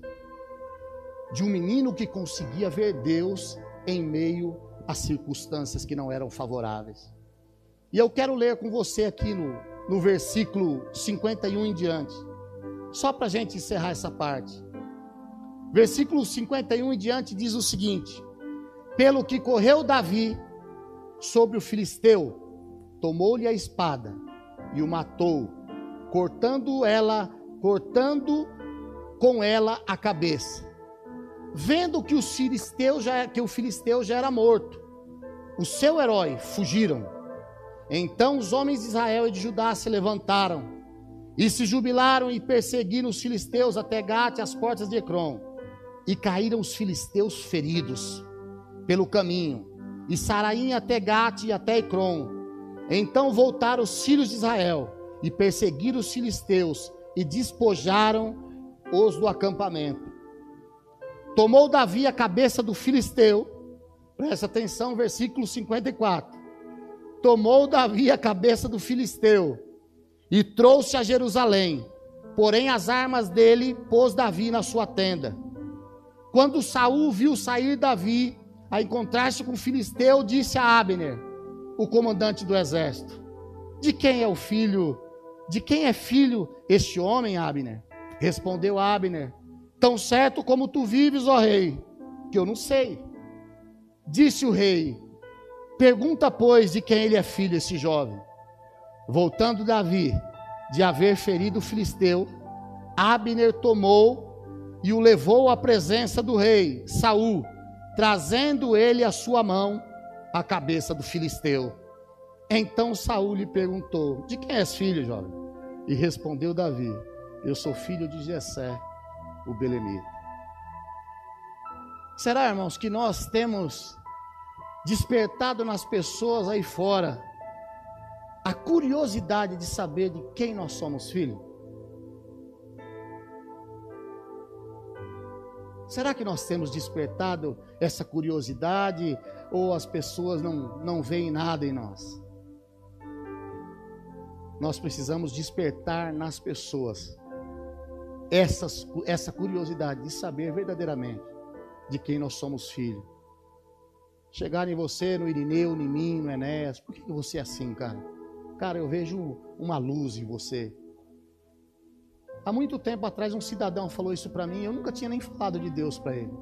de um menino que conseguia ver Deus em meio a circunstâncias que não eram favoráveis. E eu quero ler com você aqui no, no versículo 51 em diante, só para a gente encerrar essa parte. Versículo 51 em diante diz o seguinte: Pelo que correu Davi sobre o filisteu, tomou-lhe a espada e o matou, cortando ela, cortando com ela a cabeça vendo que, os filisteus já, que o filisteu já era morto, o seu herói, fugiram. Então os homens de Israel e de Judá se levantaram e se jubilaram e perseguiram os filisteus até Gate, as portas de Ecrom. E caíram os filisteus feridos pelo caminho, e Saraim até Gate e até Ecrom. Então voltaram os filhos de Israel e perseguiram os filisteus e despojaram os do acampamento. Tomou Davi a cabeça do filisteu, presta atenção, versículo 54. Tomou Davi a cabeça do filisteu e trouxe a Jerusalém, porém as armas dele pôs Davi na sua tenda. Quando Saul viu sair Davi a encontrar-se com o filisteu, disse a Abner, o comandante do exército: De quem é o filho? De quem é filho este homem, Abner? Respondeu Abner: Tão certo como tu vives, ó rei, que eu não sei. Disse o rei: Pergunta, pois, de quem ele é filho, esse jovem. Voltando Davi, de haver ferido o filisteu, Abner tomou e o levou à presença do rei Saul, trazendo ele a sua mão a cabeça do filisteu. Então Saul lhe perguntou: De quem és filho, jovem? E respondeu Davi: Eu sou filho de Jessé, o belemita. Será, irmãos, que nós temos despertado nas pessoas aí fora a curiosidade de saber de quem nós somos filhos? Será que nós temos despertado essa curiosidade ou as pessoas não, não veem nada em nós? Nós precisamos despertar nas pessoas essas, essa curiosidade de saber verdadeiramente de quem nós somos filhos. Chegar em você, no Irineu, em mim, no Enéas, por que você é assim, cara? Cara, eu vejo uma luz em você. Há muito tempo atrás, um cidadão falou isso para mim, eu nunca tinha nem falado de Deus para ele.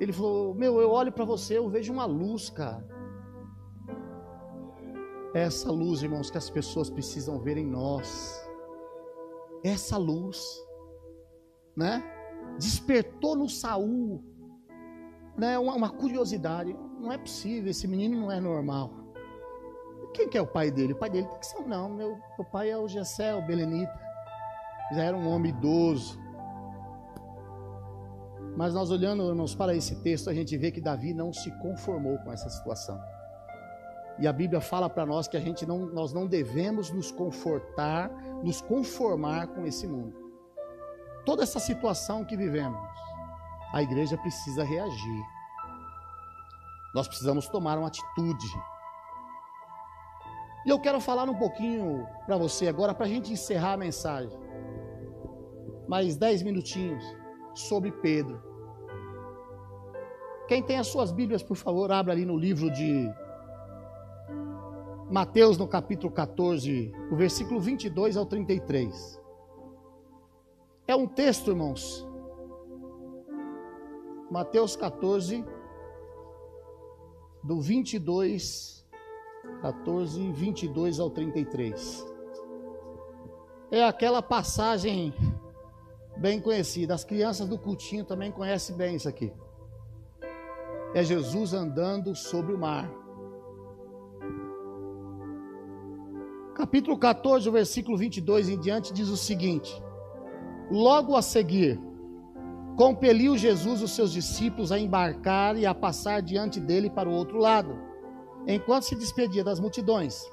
Ele falou: Meu, eu olho para você, eu vejo uma luz, cara. Essa luz, irmãos, que as pessoas precisam ver em nós. Essa luz né? Despertou no Saul, né? Uma, uma, curiosidade. Não é possível, esse menino não é normal. Quem que é o pai dele? O pai dele tem que ser, não, meu, meu pai é o Gessé, o Belenita. Já era um homem idoso. Mas nós olhando irmãos, para esse texto, a gente vê que Davi não se conformou com essa situação. E a Bíblia fala para nós que a gente não, nós não devemos nos confortar, nos conformar com esse mundo toda essa situação que vivemos, a igreja precisa reagir. Nós precisamos tomar uma atitude. E eu quero falar um pouquinho para você agora, para a gente encerrar a mensagem. Mais dez minutinhos sobre Pedro. Quem tem as suas Bíblias, por favor, abra ali no livro de Mateus, no capítulo 14, o versículo 22 ao 33. É um texto, irmãos. Mateus 14, do 22 14, 22 ao 33. É aquela passagem bem conhecida. As crianças do cultinho também conhecem bem isso aqui. É Jesus andando sobre o mar. Capítulo 14, versículo 22 em diante diz o seguinte: Logo a seguir, compeliu Jesus os seus discípulos a embarcar e a passar diante dele para o outro lado enquanto se despedia das multidões.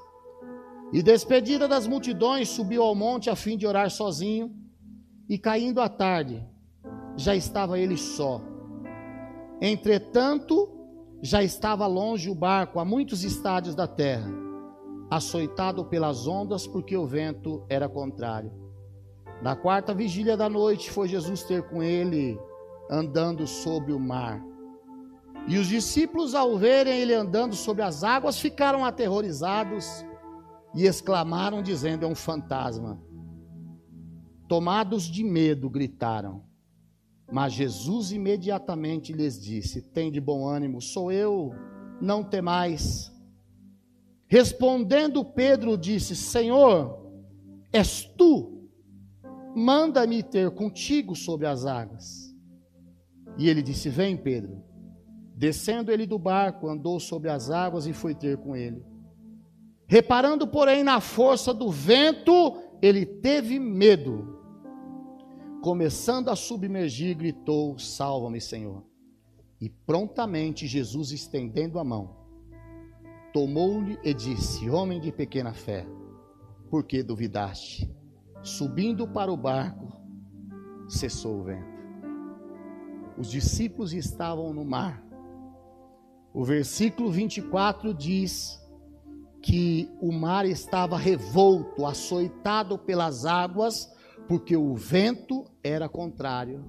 E despedida das multidões, subiu ao monte a fim de orar sozinho, e caindo a tarde, já estava ele só. Entretanto, já estava longe o barco a muitos estádios da terra, açoitado pelas ondas, porque o vento era contrário. Na quarta vigília da noite foi Jesus ter com ele, andando sobre o mar. E os discípulos, ao verem ele andando sobre as águas, ficaram aterrorizados e exclamaram, dizendo: É um fantasma. Tomados de medo, gritaram. Mas Jesus imediatamente lhes disse: Tem de bom ânimo, sou eu, não temais. Respondendo Pedro, disse: Senhor, és tu, manda-me ter contigo sobre as águas. E ele disse: Vem, Pedro. Descendo ele do barco, andou sobre as águas e foi ter com ele. Reparando, porém, na força do vento, ele teve medo. Começando a submergir, gritou: Salva-me, Senhor. E prontamente Jesus, estendendo a mão, tomou-lhe e disse: Homem de pequena fé, por que duvidaste? Subindo para o barco, cessou o vento. Os discípulos estavam no mar, o versículo 24 diz que o mar estava revolto, açoitado pelas águas, porque o vento era contrário.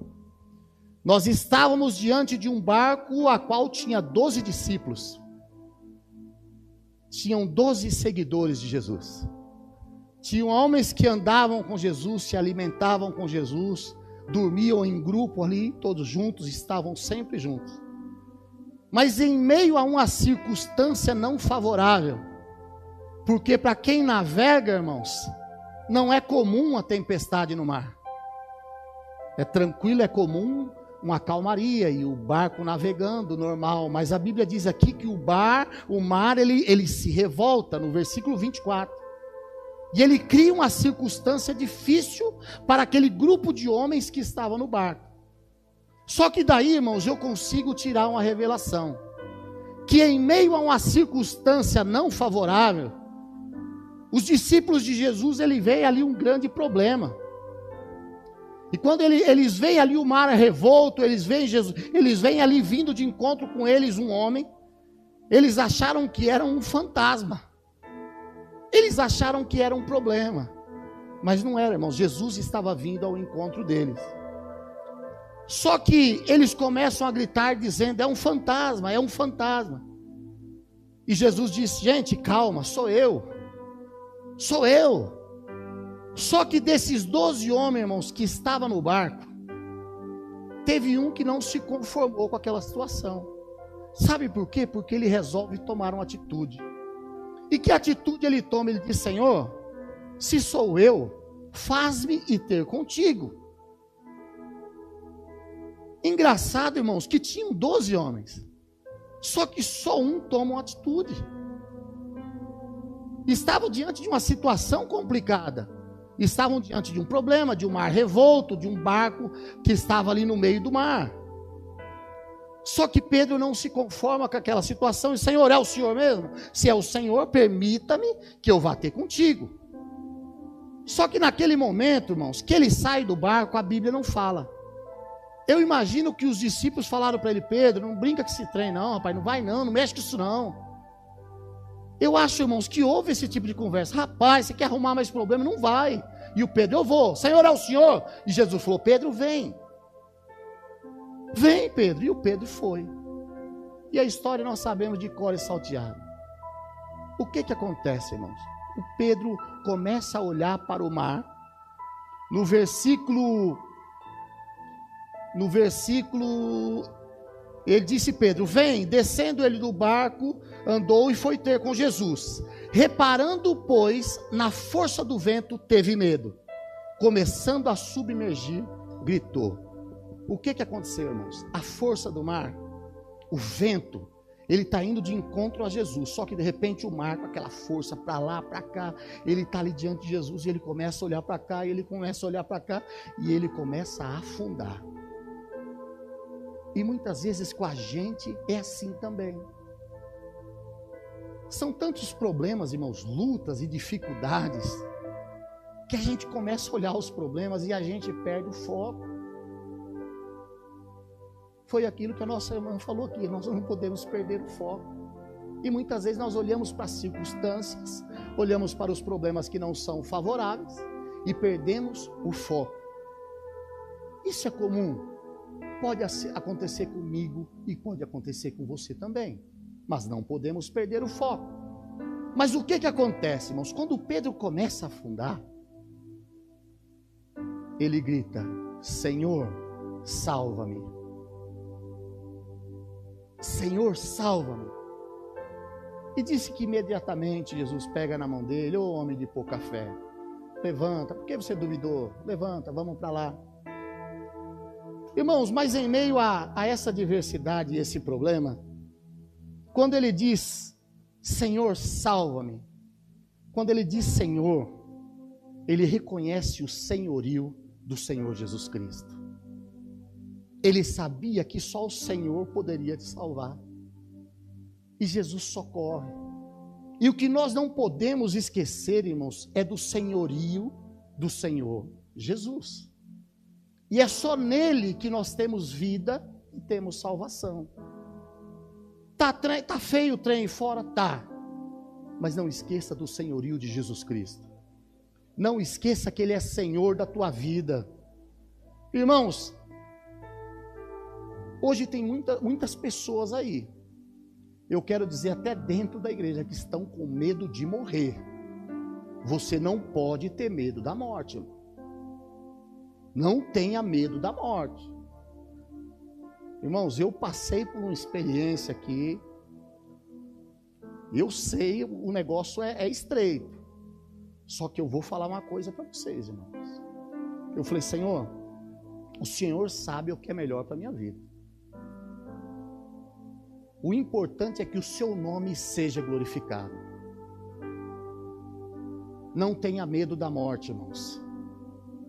Nós estávamos diante de um barco a qual tinha doze discípulos. Tinham doze seguidores de Jesus. Tinham homens que andavam com Jesus, se alimentavam com Jesus, dormiam em grupo ali, todos juntos, estavam sempre juntos. Mas em meio a uma circunstância não favorável, porque para quem navega, irmãos, não é comum a tempestade no mar. É tranquilo, é comum uma calmaria e o barco navegando normal, mas a Bíblia diz aqui que o bar, o mar, ele, ele se revolta no versículo 24. E ele cria uma circunstância difícil para aquele grupo de homens que estava no barco. Só que daí, irmãos, eu consigo tirar uma revelação. Que em meio a uma circunstância não favorável, os discípulos de Jesus, ele vê ali um grande problema. E quando ele, eles veem ali o mar revolto, eles veem Jesus, eles veem ali vindo de encontro com eles um homem, eles acharam que era um fantasma. Eles acharam que era um problema. Mas não era, irmãos. Jesus estava vindo ao encontro deles. Só que eles começam a gritar dizendo: é um fantasma, é um fantasma. E Jesus disse: gente, calma, sou eu. Sou eu. Só que desses doze homens, irmãos, que estavam no barco, teve um que não se conformou com aquela situação. Sabe por quê? Porque ele resolve tomar uma atitude. E que atitude ele toma? Ele diz: Senhor, se sou eu, faz-me ir ter contigo. Engraçado, irmãos, que tinham 12 homens. Só que só um toma uma atitude. Estavam diante de uma situação complicada. Estavam diante de um problema, de um mar revolto, de um barco que estava ali no meio do mar. Só que Pedro não se conforma com aquela situação e Senhor, é o Senhor mesmo? Se é o Senhor, permita-me que eu vá ter contigo. Só que naquele momento, irmãos, que ele sai do barco, a Bíblia não fala. Eu imagino que os discípulos falaram para ele, Pedro, não brinca com esse trem, não, rapaz, não vai não, não mexe com isso não. Eu acho, irmãos, que houve esse tipo de conversa. Rapaz, você quer arrumar mais problema? Não vai. E o Pedro, eu vou. Senhor é o Senhor. E Jesus falou, Pedro, vem. Vem, Pedro. E o Pedro foi. E a história nós sabemos de cor e salteado. O que que acontece, irmãos? O Pedro começa a olhar para o mar. No versículo no versículo ele disse Pedro: Vem, descendo ele do barco, andou e foi ter com Jesus. Reparando, pois, na força do vento, teve medo. Começando a submergir, gritou. O que, que aconteceu, irmãos? A força do mar, o vento, ele está indo de encontro a Jesus, só que de repente o mar, com aquela força para lá, para cá, ele está ali diante de Jesus e ele começa a olhar para cá, e ele começa a olhar para cá, e ele começa a afundar. E muitas vezes com a gente é assim também. São tantos problemas, irmãos, lutas e dificuldades, que a gente começa a olhar os problemas e a gente perde o foco. Foi aquilo que a nossa irmã falou aqui, nós não podemos perder o foco. E muitas vezes nós olhamos para as circunstâncias, olhamos para os problemas que não são favoráveis e perdemos o foco. Isso é comum Pode acontecer comigo e pode acontecer com você também. Mas não podemos perder o foco. Mas o que que acontece, irmãos? Quando Pedro começa a afundar, ele grita: Senhor, salva-me. Senhor, salva-me. E disse que imediatamente Jesus pega na mão dele, ô oh, homem de pouca fé, levanta, por que você duvidou? Levanta, vamos para lá. Irmãos, mas em meio a, a essa diversidade e esse problema, quando ele diz, Senhor, salva-me, quando ele diz Senhor, ele reconhece o senhorio do Senhor Jesus Cristo. Ele sabia que só o Senhor poderia te salvar. E Jesus socorre. E o que nós não podemos esquecer, irmãos, é do senhorio do Senhor Jesus. E é só nele que nós temos vida e temos salvação. Tá, tá feio o trem fora? Tá. Mas não esqueça do senhorio de Jesus Cristo. Não esqueça que Ele é Senhor da tua vida. Irmãos, hoje tem muita, muitas pessoas aí, eu quero dizer até dentro da igreja, que estão com medo de morrer. Você não pode ter medo da morte. Não tenha medo da morte. Irmãos, eu passei por uma experiência aqui. Eu sei, o negócio é, é estreito. Só que eu vou falar uma coisa para vocês, irmãos. Eu falei, Senhor, o Senhor sabe o que é melhor para a minha vida. O importante é que o seu nome seja glorificado. Não tenha medo da morte, irmãos.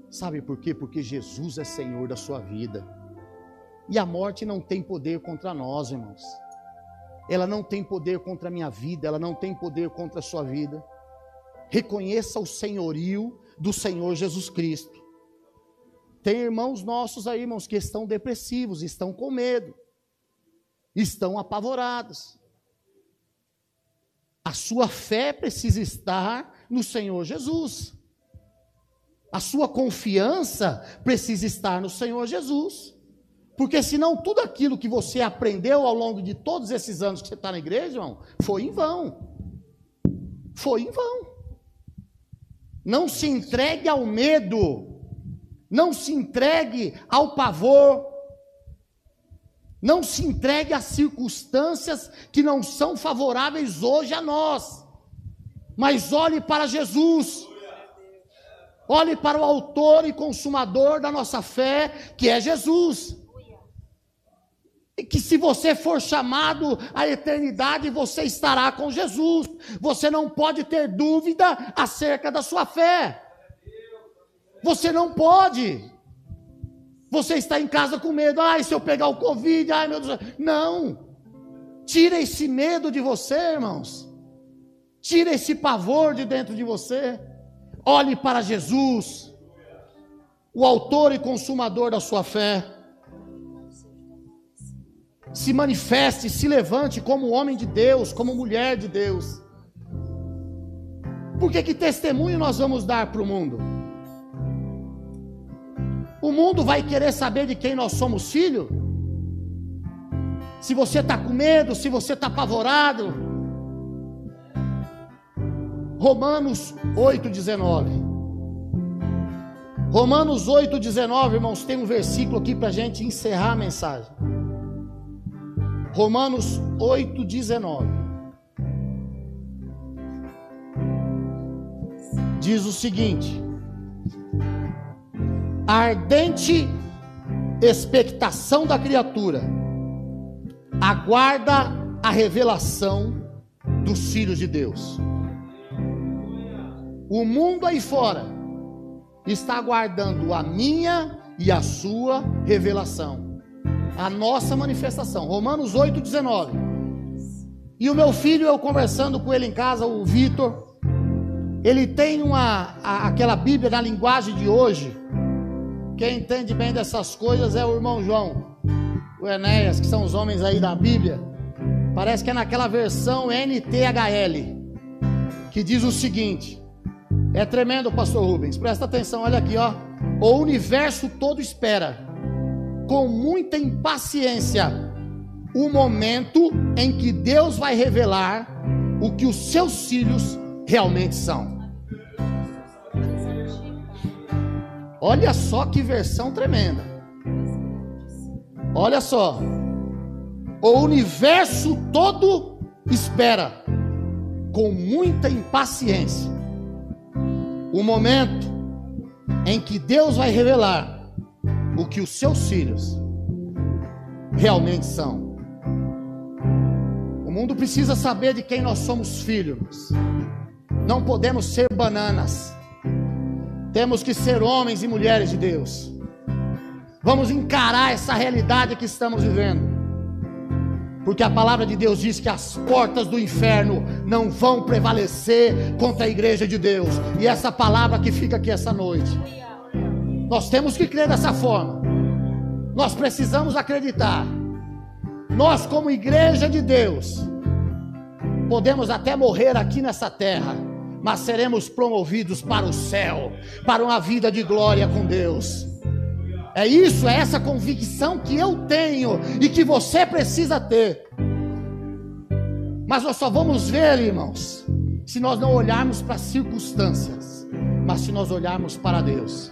Sabe por quê? Porque Jesus é Senhor da sua vida. E a morte não tem poder contra nós, irmãos. Ela não tem poder contra a minha vida, ela não tem poder contra a sua vida. Reconheça o senhorio do Senhor Jesus Cristo. Tem irmãos nossos aí, irmãos, que estão depressivos, estão com medo, estão apavorados. A sua fé precisa estar no Senhor Jesus. A sua confiança precisa estar no Senhor Jesus. Porque senão tudo aquilo que você aprendeu ao longo de todos esses anos que você está na igreja, irmão, foi em vão. Foi em vão. Não se entregue ao medo. Não se entregue ao pavor. Não se entregue às circunstâncias que não são favoráveis hoje a nós. Mas olhe para Jesus Olhe para o autor e consumador da nossa fé, que é Jesus. E que se você for chamado à eternidade, você estará com Jesus. Você não pode ter dúvida acerca da sua fé. Você não pode. Você está em casa com medo. Ai, se eu pegar o Covid, ai meu Deus. Não. Tira esse medo de você, irmãos. Tira esse pavor de dentro de você. Olhe para Jesus, o autor e consumador da sua fé. se manifeste, se levante como homem de Deus, como mulher de Deus. Porque que testemunho nós vamos dar para o mundo? O mundo vai querer saber de quem nós somos filho? Se você está com medo, se você está apavorado. Romanos 8,19. Romanos 8,19, irmãos, tem um versículo aqui para a gente encerrar a mensagem. Romanos 8,19. Diz o seguinte: a ardente expectação da criatura aguarda a revelação dos filhos de Deus. O mundo aí fora está aguardando a minha e a sua revelação, a nossa manifestação. Romanos 8, 19. E o meu filho, eu conversando com ele em casa, o Vitor, ele tem uma, a, aquela Bíblia na linguagem de hoje. Quem entende bem dessas coisas é o irmão João, o Enéas, que são os homens aí da Bíblia. Parece que é naquela versão NTHL, que diz o seguinte: é tremendo, pastor Rubens. Presta atenção, olha aqui, ó. O universo todo espera com muita impaciência o momento em que Deus vai revelar o que os seus filhos realmente são. Olha só que versão tremenda. Olha só. O universo todo espera com muita impaciência o momento em que Deus vai revelar o que os seus filhos realmente são. O mundo precisa saber de quem nós somos filhos. Não podemos ser bananas. Temos que ser homens e mulheres de Deus. Vamos encarar essa realidade que estamos vivendo. Porque a palavra de Deus diz que as portas do inferno não vão prevalecer contra a igreja de Deus. E essa palavra que fica aqui essa noite. Nós temos que crer dessa forma. Nós precisamos acreditar. Nós, como igreja de Deus, podemos até morrer aqui nessa terra, mas seremos promovidos para o céu, para uma vida de glória com Deus. É isso, é essa convicção que eu tenho e que você precisa ter. Mas nós só vamos ver, irmãos, se nós não olharmos para as circunstâncias, mas se nós olharmos para Deus.